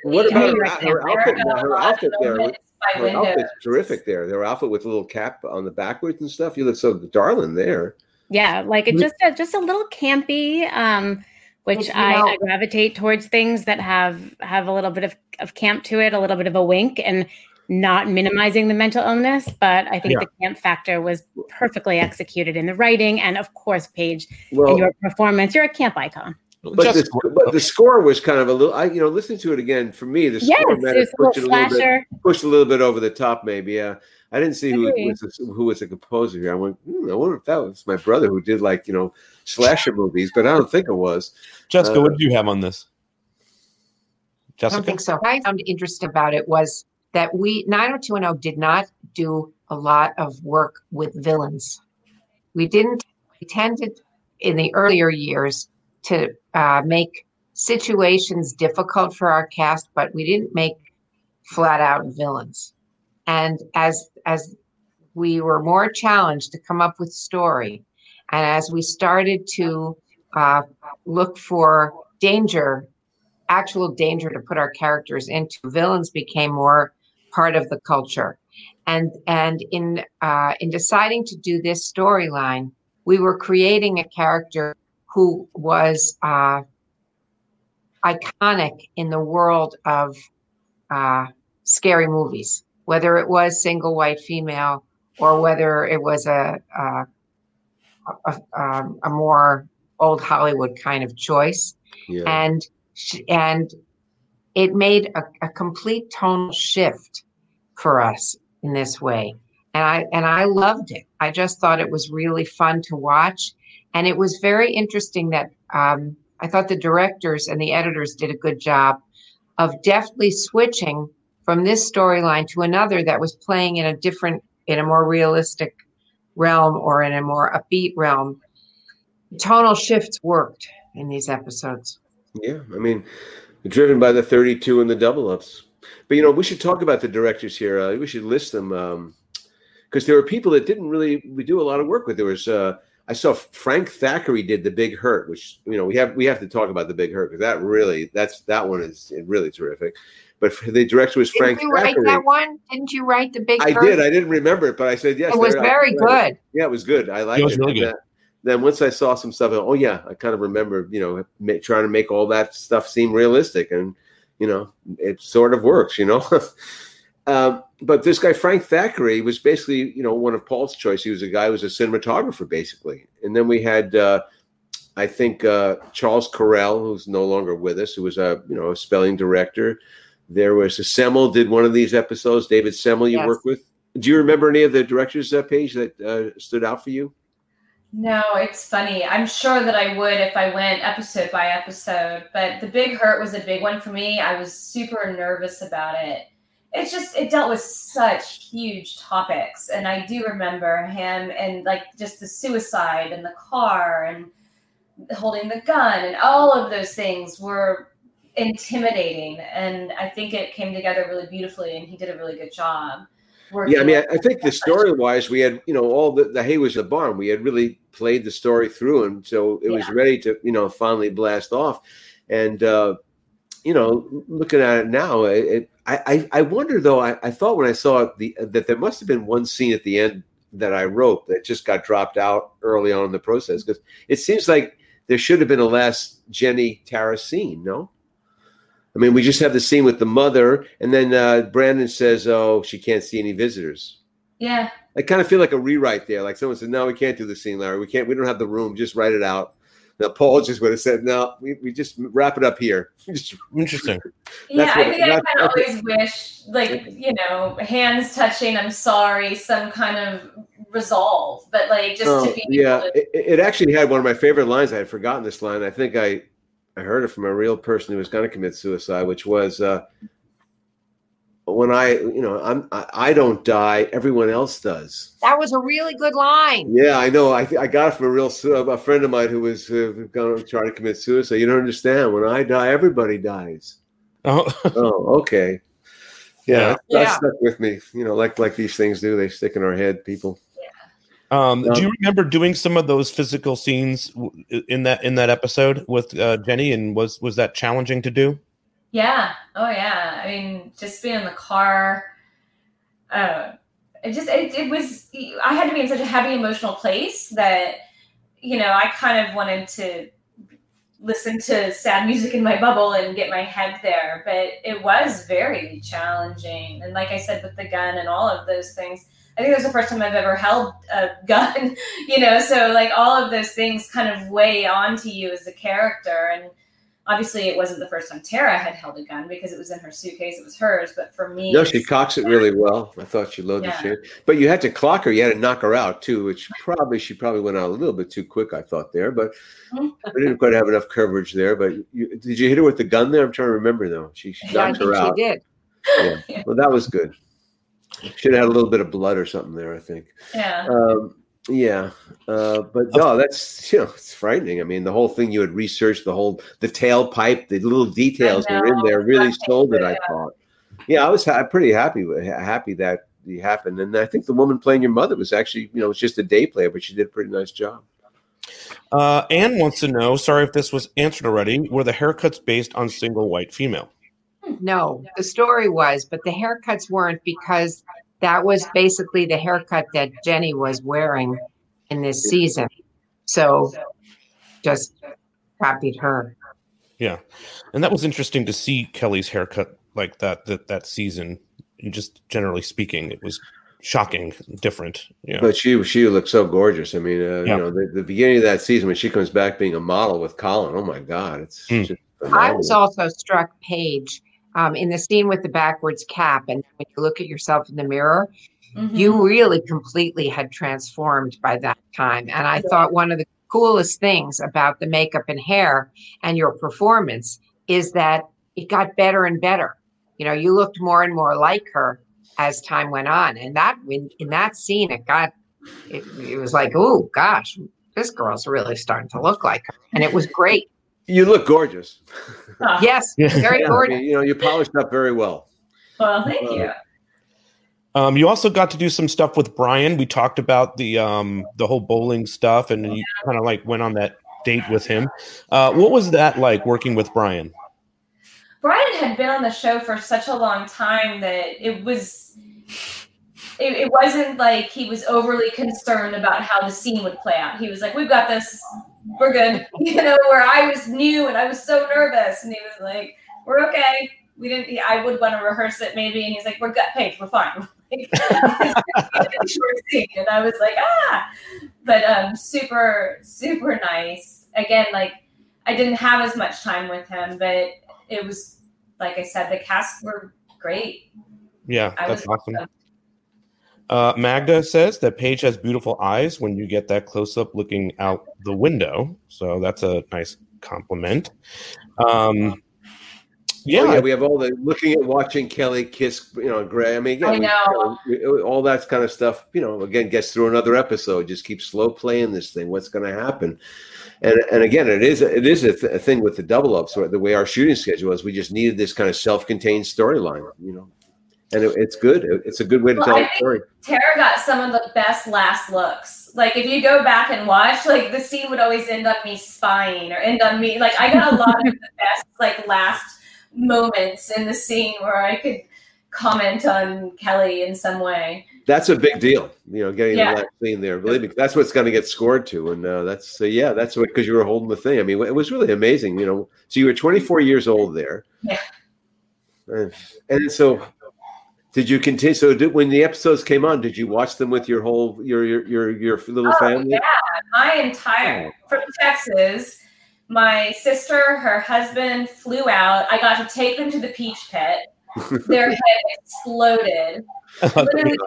What about her, her outfit? Her outfit there. Moments by Her windows. outfit's terrific there. Their outfit with a little cap on the backwards and stuff. You look so darling there. yeah like it just a, just a little campy um which I, I gravitate towards things that have have a little bit of, of camp to it a little bit of a wink and not minimizing the mental illness but i think Yeah. the camp factor was perfectly executed in the writing and of course paige Well- in your performance you're a camp icon But the, but the score was kind of a little. I you know listening to it again for me the Yes, score might have pushed it a little bit pushed a little bit over the top maybe. Yeah, I didn't see who was the, who was the composer here. I went. Hmm, I wonder if that was my brother who did like you know slasher movies, but I don't think it was. Jessica, Uh, what did you have on this? I don't think so. What I found interesting about it was that we 90210 did not do a lot of work with villains. We didn't. We tended in the earlier years to uh, make situations difficult for our cast, but we didn't make flat out villains. And as as we were more challenged to come up with story, and as we started to uh, look for danger actual danger to put our characters into. Villains became more part of the culture, and and in uh, in deciding to do this storyline, we were creating a character who was uh, iconic in the world of uh, scary movies, whether it was single white female or whether it was a a, a, um, a more old Hollywood kind of choice. Yeah. and and it made a, a complete tonal shift for us in this way. And i and i loved it. I just thought it was really fun to watch and it was very interesting that um, i thought the directors and the editors did a good job of deftly switching from this storyline to another that was playing in a different in a more realistic realm or in a more upbeat realm tonal shifts worked in these episodes Yeah, I mean, driven by the 32 and the double ups. But you know, we should talk about the directors here. Uh, we should list them because there were people that didn't really we do a lot of work with. There was uh, I saw Frank Thackery did the Big Hurt, which you know we have we have to talk about the Big Hurt because that really that's that one is really terrific. But the director was Frank Didn't you write Thackery. that one? Didn't you write the big? I Hurt? did. I didn't remember it, but I said yes. It was very right. good. Yeah, it was good. I liked it. was really good. that- then once I saw some stuff, oh yeah, I kind of remember, you know, ma- trying to make all that stuff seem realistic, and you know, it sort of works, you know. um, but this guy Frank Thackery was basically, you know, one of Paul's choice. He was a guy who was a cinematographer, basically. And then we had, uh, I think, uh, Charles Correll, who's no longer with us, who was a, you know, a spelling director. There was a Semel did one of these episodes. David Semel, you Yes. worked with. Do you remember any of the directors uh, Paige that uh, stood out for you? No, it's funny. I'm sure that I would if I went episode by episode, but the big hurt was a big one for me. I was super nervous about it. It's just it dealt with such huge topics, and I do remember him and like just the suicide and the car and holding the gun and all of those things were intimidating. And I think it came together really beautifully, and he did a really good job. Yeah, I mean, I, I think the story wise, we had, you know, all the, the hay was the barn. We had really played the story through, and so it was ready to, you know, finally blast off. And uh, you know, looking at it now, it, it, I, I wonder though. I, I thought when I saw it, the that there must have been one scene at the end that I wrote that just got dropped out early on in the process because it seems like there should have been a last Jennie Tara scene. No. I mean, we just have the scene with the mother, and then uh, Brandon says, "Oh, she can't see any visitors." Yeah. I kind of feel like a rewrite there. Like someone said, "No, we can't do the scene, Larry. We can't. We don't have the room. Just write it out." Now, Paul just would have said, "No, we, we just wrap it up here." Just- Interesting. Yeah, I what- think I kind of that's- always wish, like, you know, hands touching, I'm sorry, some kind of resolve, but like just Oh, to be yeah, able to, it, it actually had one of my favorite lines. I had forgotten this line. I think I I heard it from a real person who was going to commit suicide, which was uh, when I, you know, I'm I, I don't die, everyone else does. That was a really good line. Yeah, I know. I I got it from a real a friend of mine who was uh, going to try to commit suicide. You don't understand. When I die, everybody dies. Oh, oh, okay. Yeah, Yeah. that, that Yeah. stuck with me. You know, like like these things do. They stick in our head. People. Um, Um, do you remember doing some of those physical scenes in that in that episode with uh, Jennie? And was was that challenging to do? Yeah, oh yeah. I mean, just being in the car, uh, it just, it, it was, I had to be in such a heavy emotional place that, you know, I kind of wanted to listen to sad music in my bubble and get my head there. But it was very challenging. And like I said, with the gun and all of those things, I think that was the first time I've ever held a gun, you know, so like all of those things kind of weigh onto you as a character. And obviously it wasn't the first time Tara had held a gun because it was in her suitcase, it was hers. But for me, No, she cocks it really well. I thought she loaded Yeah. shit, but you had to clock her. You had to knock her out too, which probably she probably went out a little bit too quick. I thought there, but Mm-hmm. we didn't quite have enough coverage there. But you, did you hit her with the gun there? I'm trying to remember though. She, she Yeah, I knocked think her she out. did. Yeah. Well, that was good. Should have had a little bit of blood or something there. I think. yeah. Um, yeah, uh, but no, that's you know it's frightening. I mean, the whole thing you had researched, the whole the tailpipe, the little details that were in there really sold it. I thought. Yeah, I was ha- pretty happy with happy that it happened, and I think the woman playing your mother was actually you know it's just a day player, but she did a pretty nice job. Uh, Anne wants to know. Sorry if this was answered already. Were the haircuts based on single white female? No, the story was, but the haircuts weren't because that was basically the haircut that Jennie was wearing in this season. So just copied her. Yeah, and that was interesting to see Kelly's haircut like that that that season. And Just generally speaking, it was shocking, different. Yeah, But she she looked so gorgeous. I mean, uh, Yeah. you know, the, the beginning of that season when she comes back being a model with Colin. Oh my God, it's just I was also struck, Paige, um, in the scene with the backwards cap. And when you look at yourself in the mirror, Mm-hmm. you really completely had transformed by that time. And I thought one of the coolest things about the makeup and hair and your performance is that it got better and better. You know, you looked more and more like her as time went on. And that in, in that scene, it got it, it was like, oh gosh, this girl's really starting to look like her. And it was great. You look gorgeous. Yes, very Yeah, gorgeous. you know, you polished up very well. Well, thank Uh, you. Um, you also got to do some stuff with Brian. We talked about the um, the whole bowling stuff, and you kind of like went on that date with him. Uh, what was that like working with Brian? Brian had been on the show for such a long time that it was it, it wasn't like he was overly concerned about how the scene would play out. He was like, "We've got this, we're good," you know. Where I was new and I was so nervous, and he was like, "We're okay." We didn't. I would want to rehearse it maybe, and he's like, "We're gut paid. We're fine." and I was like, "Ah," but um, super, super nice. Again, like I didn't have as much time with him, but it was like I said, the cast were great. Yeah, I that's was awesome. Uh, Magda says that Paige has beautiful eyes when you get that close up looking out the window. So that's a nice compliment. Um, yeah, Oh, yeah, we have all the looking at watching Kelly kiss, you know, Gray. I mean, yeah, I we- you know, all that kind of stuff. You know, again, gets through another episode. Just keep slow playing this thing. What's going to happen? And and again, it is it is a, th- a thing with the double ups. Or the way our shooting schedule was, we just needed this kind of self contained storyline. You know, and it, it's good. It's a good way to Well, tell I a story. Tara got some of the best last looks. Like if you go back and watch, like the scene would always end on me spying or end on me. Like I got a lot of the best like last moments in the scene where I could comment on Kelly in some way. That's a big deal. You know, getting Yeah. that scene there. Believe me, that's what's going to get scored to. And uh, that's so yeah, that's what because you were holding the thing. I mean, it was really amazing. You know, so you were 24 years old there. Yeah. And, and so, did you continue? So, did, when the episodes came on, did you watch them with your whole your your your, your little Oh, family? yeah, my entire oh. from Texas. My sister, her husband flew out. I got to take them to the Peach Pit. Their head exploded. Oh, literally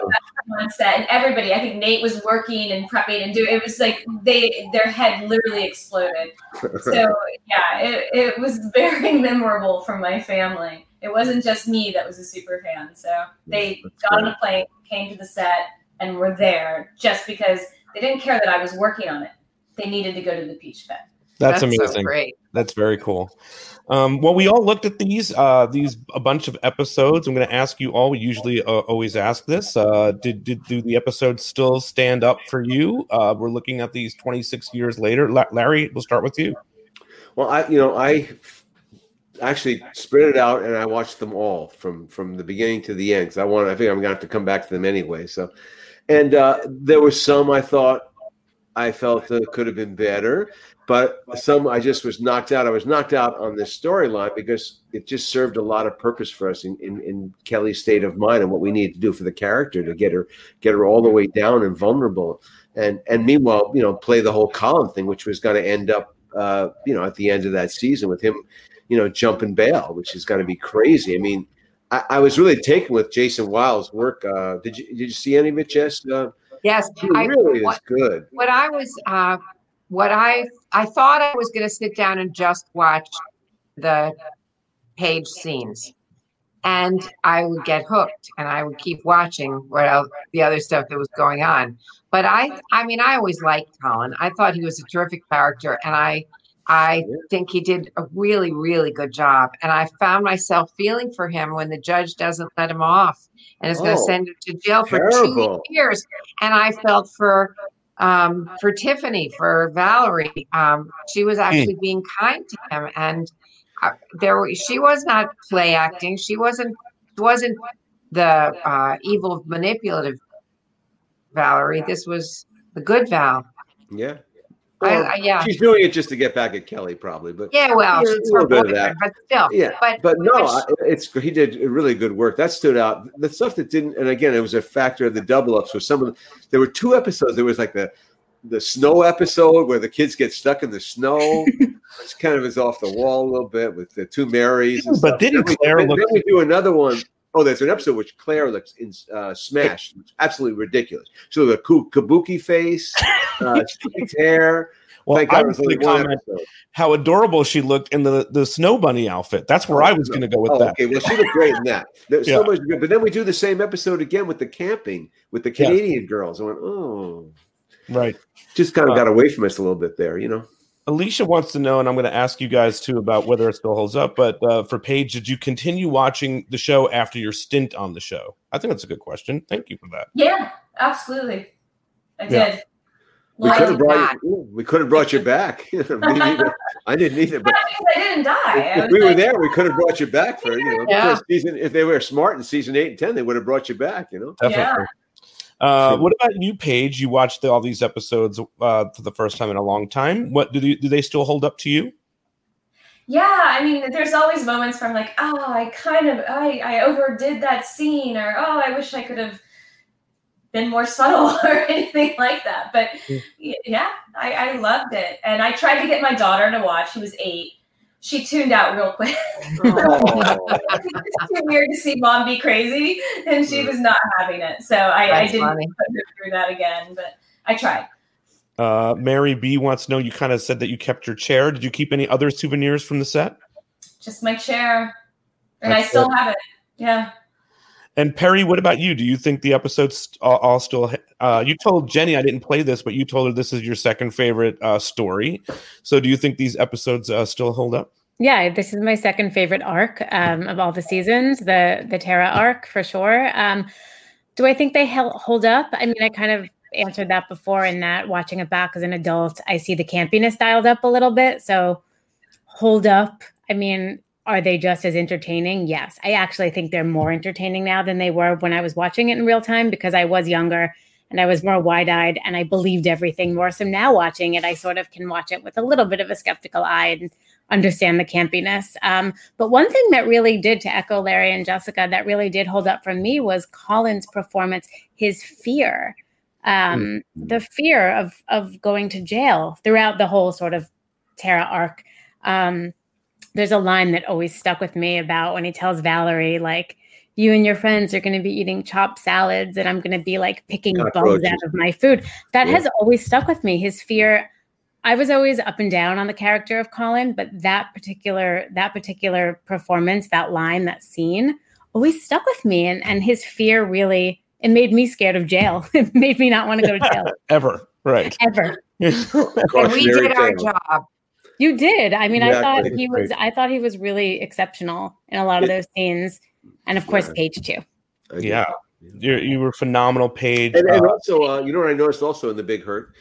on set, and everybody. I think Nate was working and prepping and doing. It was like they their head literally exploded. So yeah, it, it was very memorable for my family. It wasn't just me that was a super fan. So they got on a plane, came to the set, and were there just because they didn't care that I was working on it. They needed to go to the Peach Pit. That's, That's so amazing. great. That's very cool. Um, well, we all looked at these uh, these a bunch of episodes. I'm going to ask you all. We usually uh, always ask this. Uh, did, did do the episodes still stand up for you? Uh, we're looking at these 26 years later. La- Larry, we'll start with you. Well, I you know I actually spread it out and I watched them all from from the beginning to the end because I want I think I'm gonna have to come back to them anyway. So, and uh, there were some I thought I felt that could have been better, but some I just was knocked out. I was knocked out on this storyline because it just served a lot of purpose for us in, in in Kelly's state of mind and what we needed to do for the character to get her get her all the way down and vulnerable. And and meanwhile, you know, play the whole Colin thing, which was going to end up uh, you know, at the end of that season with him, you know, jumping bail, which is going to be crazy. I mean, I, I was really taken with Jason Wiles' work. Uh, did you did you see any of it, Jess? Uh, Yes, he I- really is what- good. what I was, uh, what I, I thought I was going to sit down and just watch the Paige scenes, and I would get hooked, and I would keep watching what else, the other stuff that was going on. But I, I mean, I always liked Colin. I thought he was a terrific character, and I, I think he did a really, really good job. And I found myself feeling for him when the judge doesn't let him off and is going to Oh, send him to jail for terrible. two years. And I felt for um, for Tiffani, for Valerie. Um, she was actually being kind to him, and uh, there were- she was not play acting. She wasn't wasn't the uh, evil, manipulative Valerie. This was the good Val. Yeah. I- I- yeah. She's doing it just to get back at Kelly, probably. But Yeah, well, Yeah, a little bit of that. but still. Yeah, but but, no, but I- it's he did really good work. That stood out. The stuff that didn't, and again, it was a factor of the double ups. Was some of the, there were two episodes. There was like the the snow episode where the kids get stuck in the snow, which kind of is off the wall a little bit with the two Marys. And But stuff. didn't then we, then, look- then we do another one oh there's an episode which Claire looks in uh, smashed, absolutely ridiculous. So the kabuki face, uh, hair. Well, Thank I was was gonna comment how adorable she looked in the the snow bunny outfit. That's where I was going to go with oh, that. Okay, well, she looked great in that. There's Yeah. so much good. But then we do the same episode again with the camping with the Yeah. Canadian girls. I went, oh, Right. just kind of Uh, got away from us a little bit there, you know. Alicia wants to know, and I'm going to ask you guys too about whether it still holds up. But uh, for Paige, did you continue watching the show after your stint on the show? I think that's a good question. Thank you for that. Yeah, absolutely. I Yeah. did. We could have brought not. you, we could have brought you back. I didn't either, but I didn't die. I if was we were there, we could have brought you back for you know Yeah. season. If they were smart in season eight and ten, they would have brought you back. You know, Definitely. Uh, what about you, Paige? You watched the, all these episodes uh, for the first time in a long time. What do they, do they still hold up to you? Yeah, I mean, there's always moments where I'm like, oh, I kind of, I, I overdid that scene, or oh, I wish I could have been more subtle, or anything like that. But yeah, I, I loved it, and I tried to get my daughter to watch. She was eight. She tuned out real quick. it's too weird to see mom be crazy, and she was not having it. So I, I didn't funny. put her through that again, but I tried. Uh, Mary B wants to know. You kind of said that you kept your chair. Did you keep any other souvenirs from the set? Just my chair, and That's I still good. have it. Yeah. And Perry, what about you? Do you think the episodes all, still? Uh, you told Jennie I didn't play this, but you told her this is your second favorite uh, story. So, do you think these episodes uh, still hold up? Yeah, this is my second favorite arc um, of all the seasons, the the Tara arc for sure. Um, do I think they hold up? I mean, I kind of answered that before in that watching it back as an adult, I see the campiness dialed up a little bit. So, hold up. I mean, are they just as entertaining? Yes. I actually think they're more entertaining now than they were when I was watching it in real time because I was younger and I was more wide eyed and I believed everything more. So now watching it, I sort of can watch it with a little bit of a skeptical eye and understand the campiness. Um, but one thing that really did, to echo Larry and Jessica, that really did hold up for me was Colin's performance, his fear. Um, the fear of of going to jail throughout the whole sort of Tara arc. Um, there's a line that always stuck with me about when he tells Valerie, like, you and your friends are going to be eating chopped salads, and I'm going to be like picking bugs Cockroaches. out of my food. That Yeah. has always stuck with me. His fear. I was always up and down on the character of Colin, but that particular that particular performance, that line, that scene, always stuck with me. And and his fear really it made me scared of jail. it made me not want to go to jail Ever, right? ever. And we did our job. You did. I mean, I thought Exactly. he was. I thought he was really exceptional in a lot of those scenes, and of course, Paige too. Yeah, you you were phenomenal, Paige. And, and Uh, also, uh, you know what I noticed also in the Big Hurt,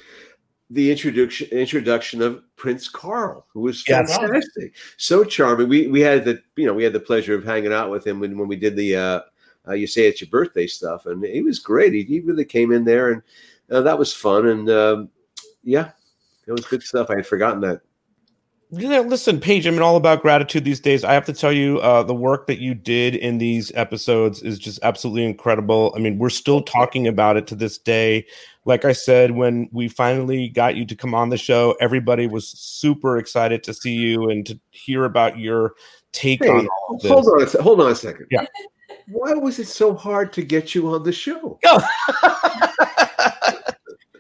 the introduction introduction of Prince Carl, who was Yes. fantastic, so charming. We we had the you know we had the pleasure of hanging out with him when when we did the uh, uh, you say it's your birthday stuff, and he was great. He, he really came in there, and uh, that was fun. And um, yeah, it was good stuff. I had forgotten that. You know, listen, Paige, I'm all about gratitude these days. I have to tell you, uh, the work that you did in these episodes is just absolutely incredible. I mean, we're still talking about it to this day. Like I said, when we finally got you to come on the show, everybody was super excited to see you and to hear about your take Hey, on all this. hold on, a se- hold on a second. Yeah. Why was it so hard to get you on the show?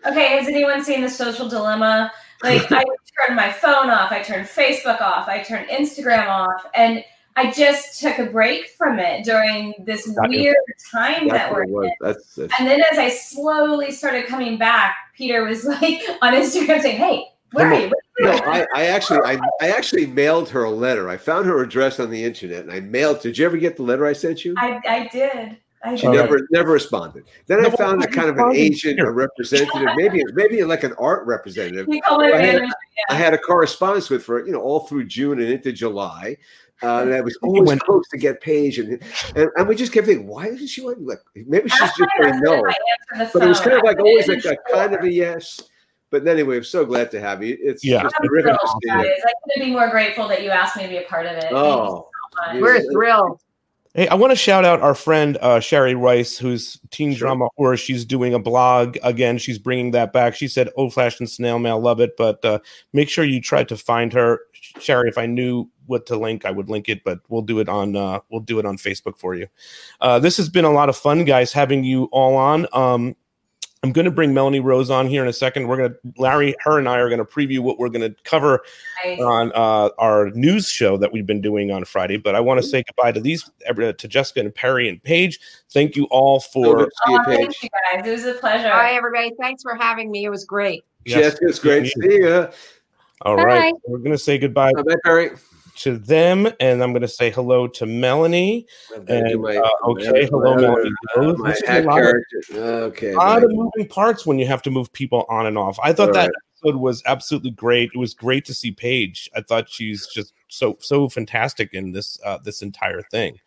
Okay, has anyone seen the social dilemma? Like I turned my phone off, I turned Facebook off, I turned Instagram off, and I just took a break from it during this you. weird time that we're in. That's, that's And then as I slowly started coming back, Peter was like on Instagram saying, Hey, where are you? No, I, I actually, I, I actually mailed her a letter. I found her address on the internet, and I mailed. Did you ever get the letter I sent you? I, I did. I She did. never, never responded. Then I found a kind of an agent, a representative, maybe, maybe like an art representative. You call it I had, manager, I had a correspondence with her, you know, all through June and into July. Uh, and I was always close to get Paige, and, and and we just kept thinking, why doesn't she want? Like maybe she's just saying no. I answered the But it was kind of like I always didn't like a kind of a yes. But anyway, I'm so glad to have you. It's Yeah. just I'm terrific thrilled, to see guys. you. I couldn't be more grateful that you asked me to be a part of it. Oh, so. We're thrilled. Hey, I want to shout out our friend uh, Sherry Rice, who's teen drama horror. She's doing a blog again. She's bringing that back. She said, "Old fashioned snail mail, love it." But uh, make sure you try to find her, Sherry. If I knew what to link, I would link it. But we'll do it on uh, we'll do it on Facebook for you. Uh, this has been a lot of fun, guys, having you all on. Um, I'm going to bring Melanie Rose on here in a second. We're going to Larry, her, and I are going to preview what we're going to cover Nice. on uh, our news show that we've been doing on Friday. But I want to say goodbye to these uh, to Jessica and Perry and Paige. Thank you all for. Oh, thank you guys. It was a pleasure. Hi, everybody. Thanks for having me. It was great. Yes. Jessica, it's great to see you. All right, we're gonna say goodbye Bye, Barry. To them, and I'm gonna say hello to Melanie. I've gotta do And my- uh, okay, hello, Melanie. uh, my a lot of- Okay. a lot of moving parts when you have to move people on and off. I thought that Right. episode was absolutely great. It was great to see Paige. I thought she's just so so fantastic in this uh, this entire thing.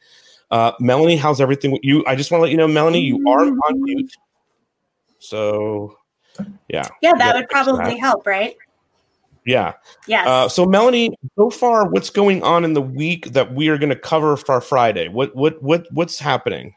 Uh, Melanie, how's everything with you? I just want to let you know, Melanie, you are on mute. So, yeah, Yeah, that would probably that. help, right? Yeah. Yes. Uh, so, Melanie, so far, what's going on in the week that we are going to cover for Friday? What what what what's happening?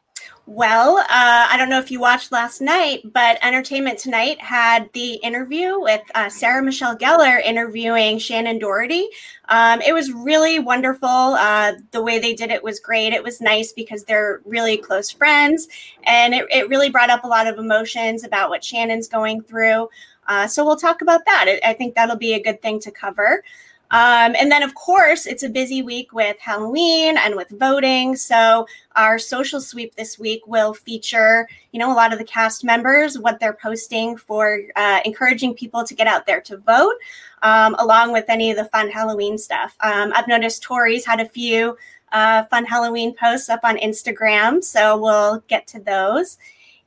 Well, uh, I don't know if you watched last night, but Entertainment Tonight had the interview with uh, Sarah Michelle Gellar interviewing Shannen Doherty. Um, it was really wonderful. Uh, the way they did it was great. It was nice because they're really close friends, and it, it really brought up a lot of emotions about what Shannen's going through. Uh, so we'll talk about that. I- I think that'll be a good thing to cover. Um, and then, of course, it's a busy week with Halloween and with voting. So our social sweep this week will feature, you know, a lot of the cast members, what they're posting for uh, encouraging people to get out there to vote, um, along with any of the fun Halloween stuff. Um, I've noticed Tori's had a few uh, fun Halloween posts up on Instagram, so we'll get to those.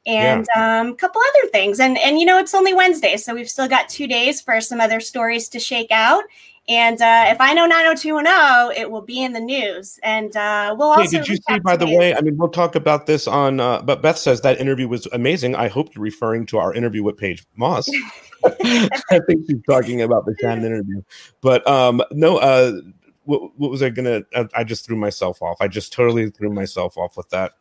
And um, a couple other things, and and you know it's only Wednesday, so we've still got two days for some other stories to shake out. And uh, if I know 90210, it will be in the news. And uh, we'll Hey, also. did you see, by the way? I mean, we'll talk about this on. Uh, but Beth says that interview was amazing. I hope you're referring to our interview with Paige Moss. I think she's talking about the Shannon interview. But um, no, uh, what, what was I gonna? I, I just threw myself off. I just totally threw myself off with that.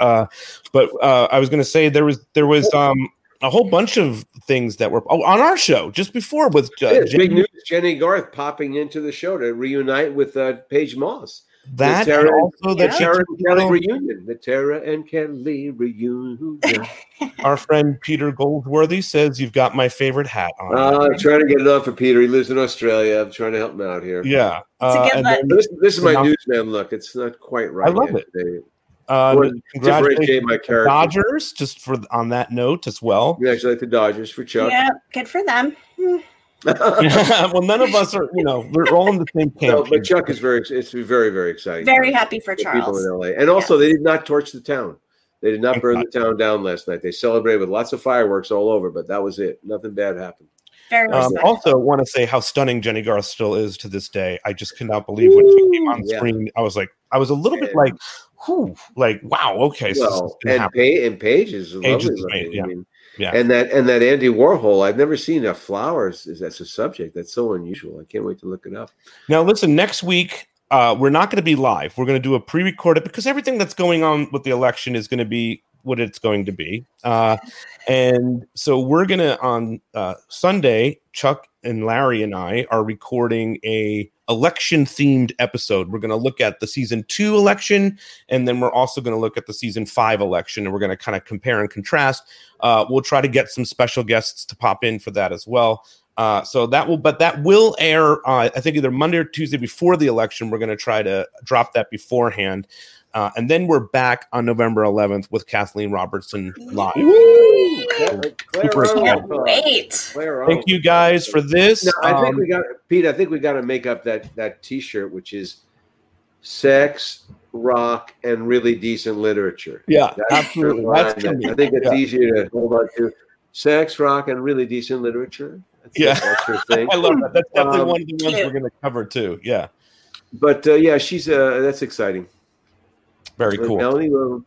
Uh, but uh, I was gonna say there was there was um a whole bunch of things that were oh, on our show just before with uh, Yeah, it's big Jennie- news. Jennie Garth popping into the show to reunite with uh, Paige Moss. That the Tara, also the she Tara and Kelly little- reunion. The Tara and Kelly reunion. Our friend Peter Goldworthy says you've got my favorite hat on. Uh, I'm trying to get it on for Peter. He lives in Australia. I'm trying to help him out here. Yeah, uh, and then- this, this is my now- newsman look. It's not quite right. I love yet it. today. Uh, Or differentiate my to the character. Dodgers, just for on that note as well. Congratulate the Dodgers for Chuck. Yeah, good for them. Hmm. well, none of us are, you know, we're all in the same No, camp. but Chuck is very. It's very very exciting. Very happy for people Charles. in LA. And also, they did not torch the town. They did not burn the town down last night. They celebrated with lots of fireworks all over, but that was it. Nothing bad happened. Very Um, also, want to say how stunning Jennie Garth still is to this day. I just cannot believe when she came on Yeah. screen. I was like, I was a little bit like, whew, like, wow, okay. So well, and, happen. pa- and Paige is Paige lovely. is looking. amazing, yeah. I mean, Yeah. And that and that Andy Warhol, I've never seen a flowers is that's a subject that's so unusual. I can't wait to look it up. Now, listen, next week, uh, we're not going to be live. We're going to do a pre recorded because everything that's going on with the election is going to be what it's going to be. Uh, and so we're going to, on uh, Sunday, Chuck and Larry and I are recording a election themed episode. We're going to look at the season two election, and then we're also going to look at the season five election, and we're going to kind of compare and contrast. Uh, we'll try to get some special guests to pop in for that as well. Uh, so that will, but that will air. Uh, I think either Monday or Tuesday before the election. We're going to try to drop that beforehand, uh, and then we're back on November 11th with Kathleen Robertson live. Super excited. Wait. Thank you guys for this. No, I think Um, we got Pete. I think we got to make up that that T-shirt, which is sex, rock, and really decent literature. Yeah, That's absolutely. That's that- I think it's yeah. easier to hold on to. Sex, rock, and really decent literature. That's, Yeah. that's her thing. I love that. That's definitely Um, one of the ones we're going to cover too. Yeah, But uh, yeah, she's uh, that's exciting. Very But cool. Melanie will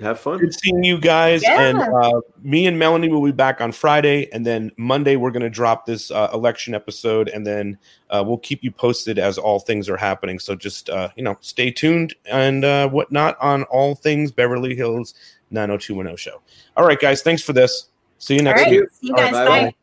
have fun. Good seeing you guys. Yeah. And uh, me and Melanie will be back on Friday. And then Monday, we're going to drop this uh, election episode. And then uh, we'll keep you posted as all things are happening. So just, uh, you know, stay tuned and uh, whatnot on all things Beverly Hills 90210 show. All right, guys. Thanks for this. See you next right. week. See you All right, guys. Bye.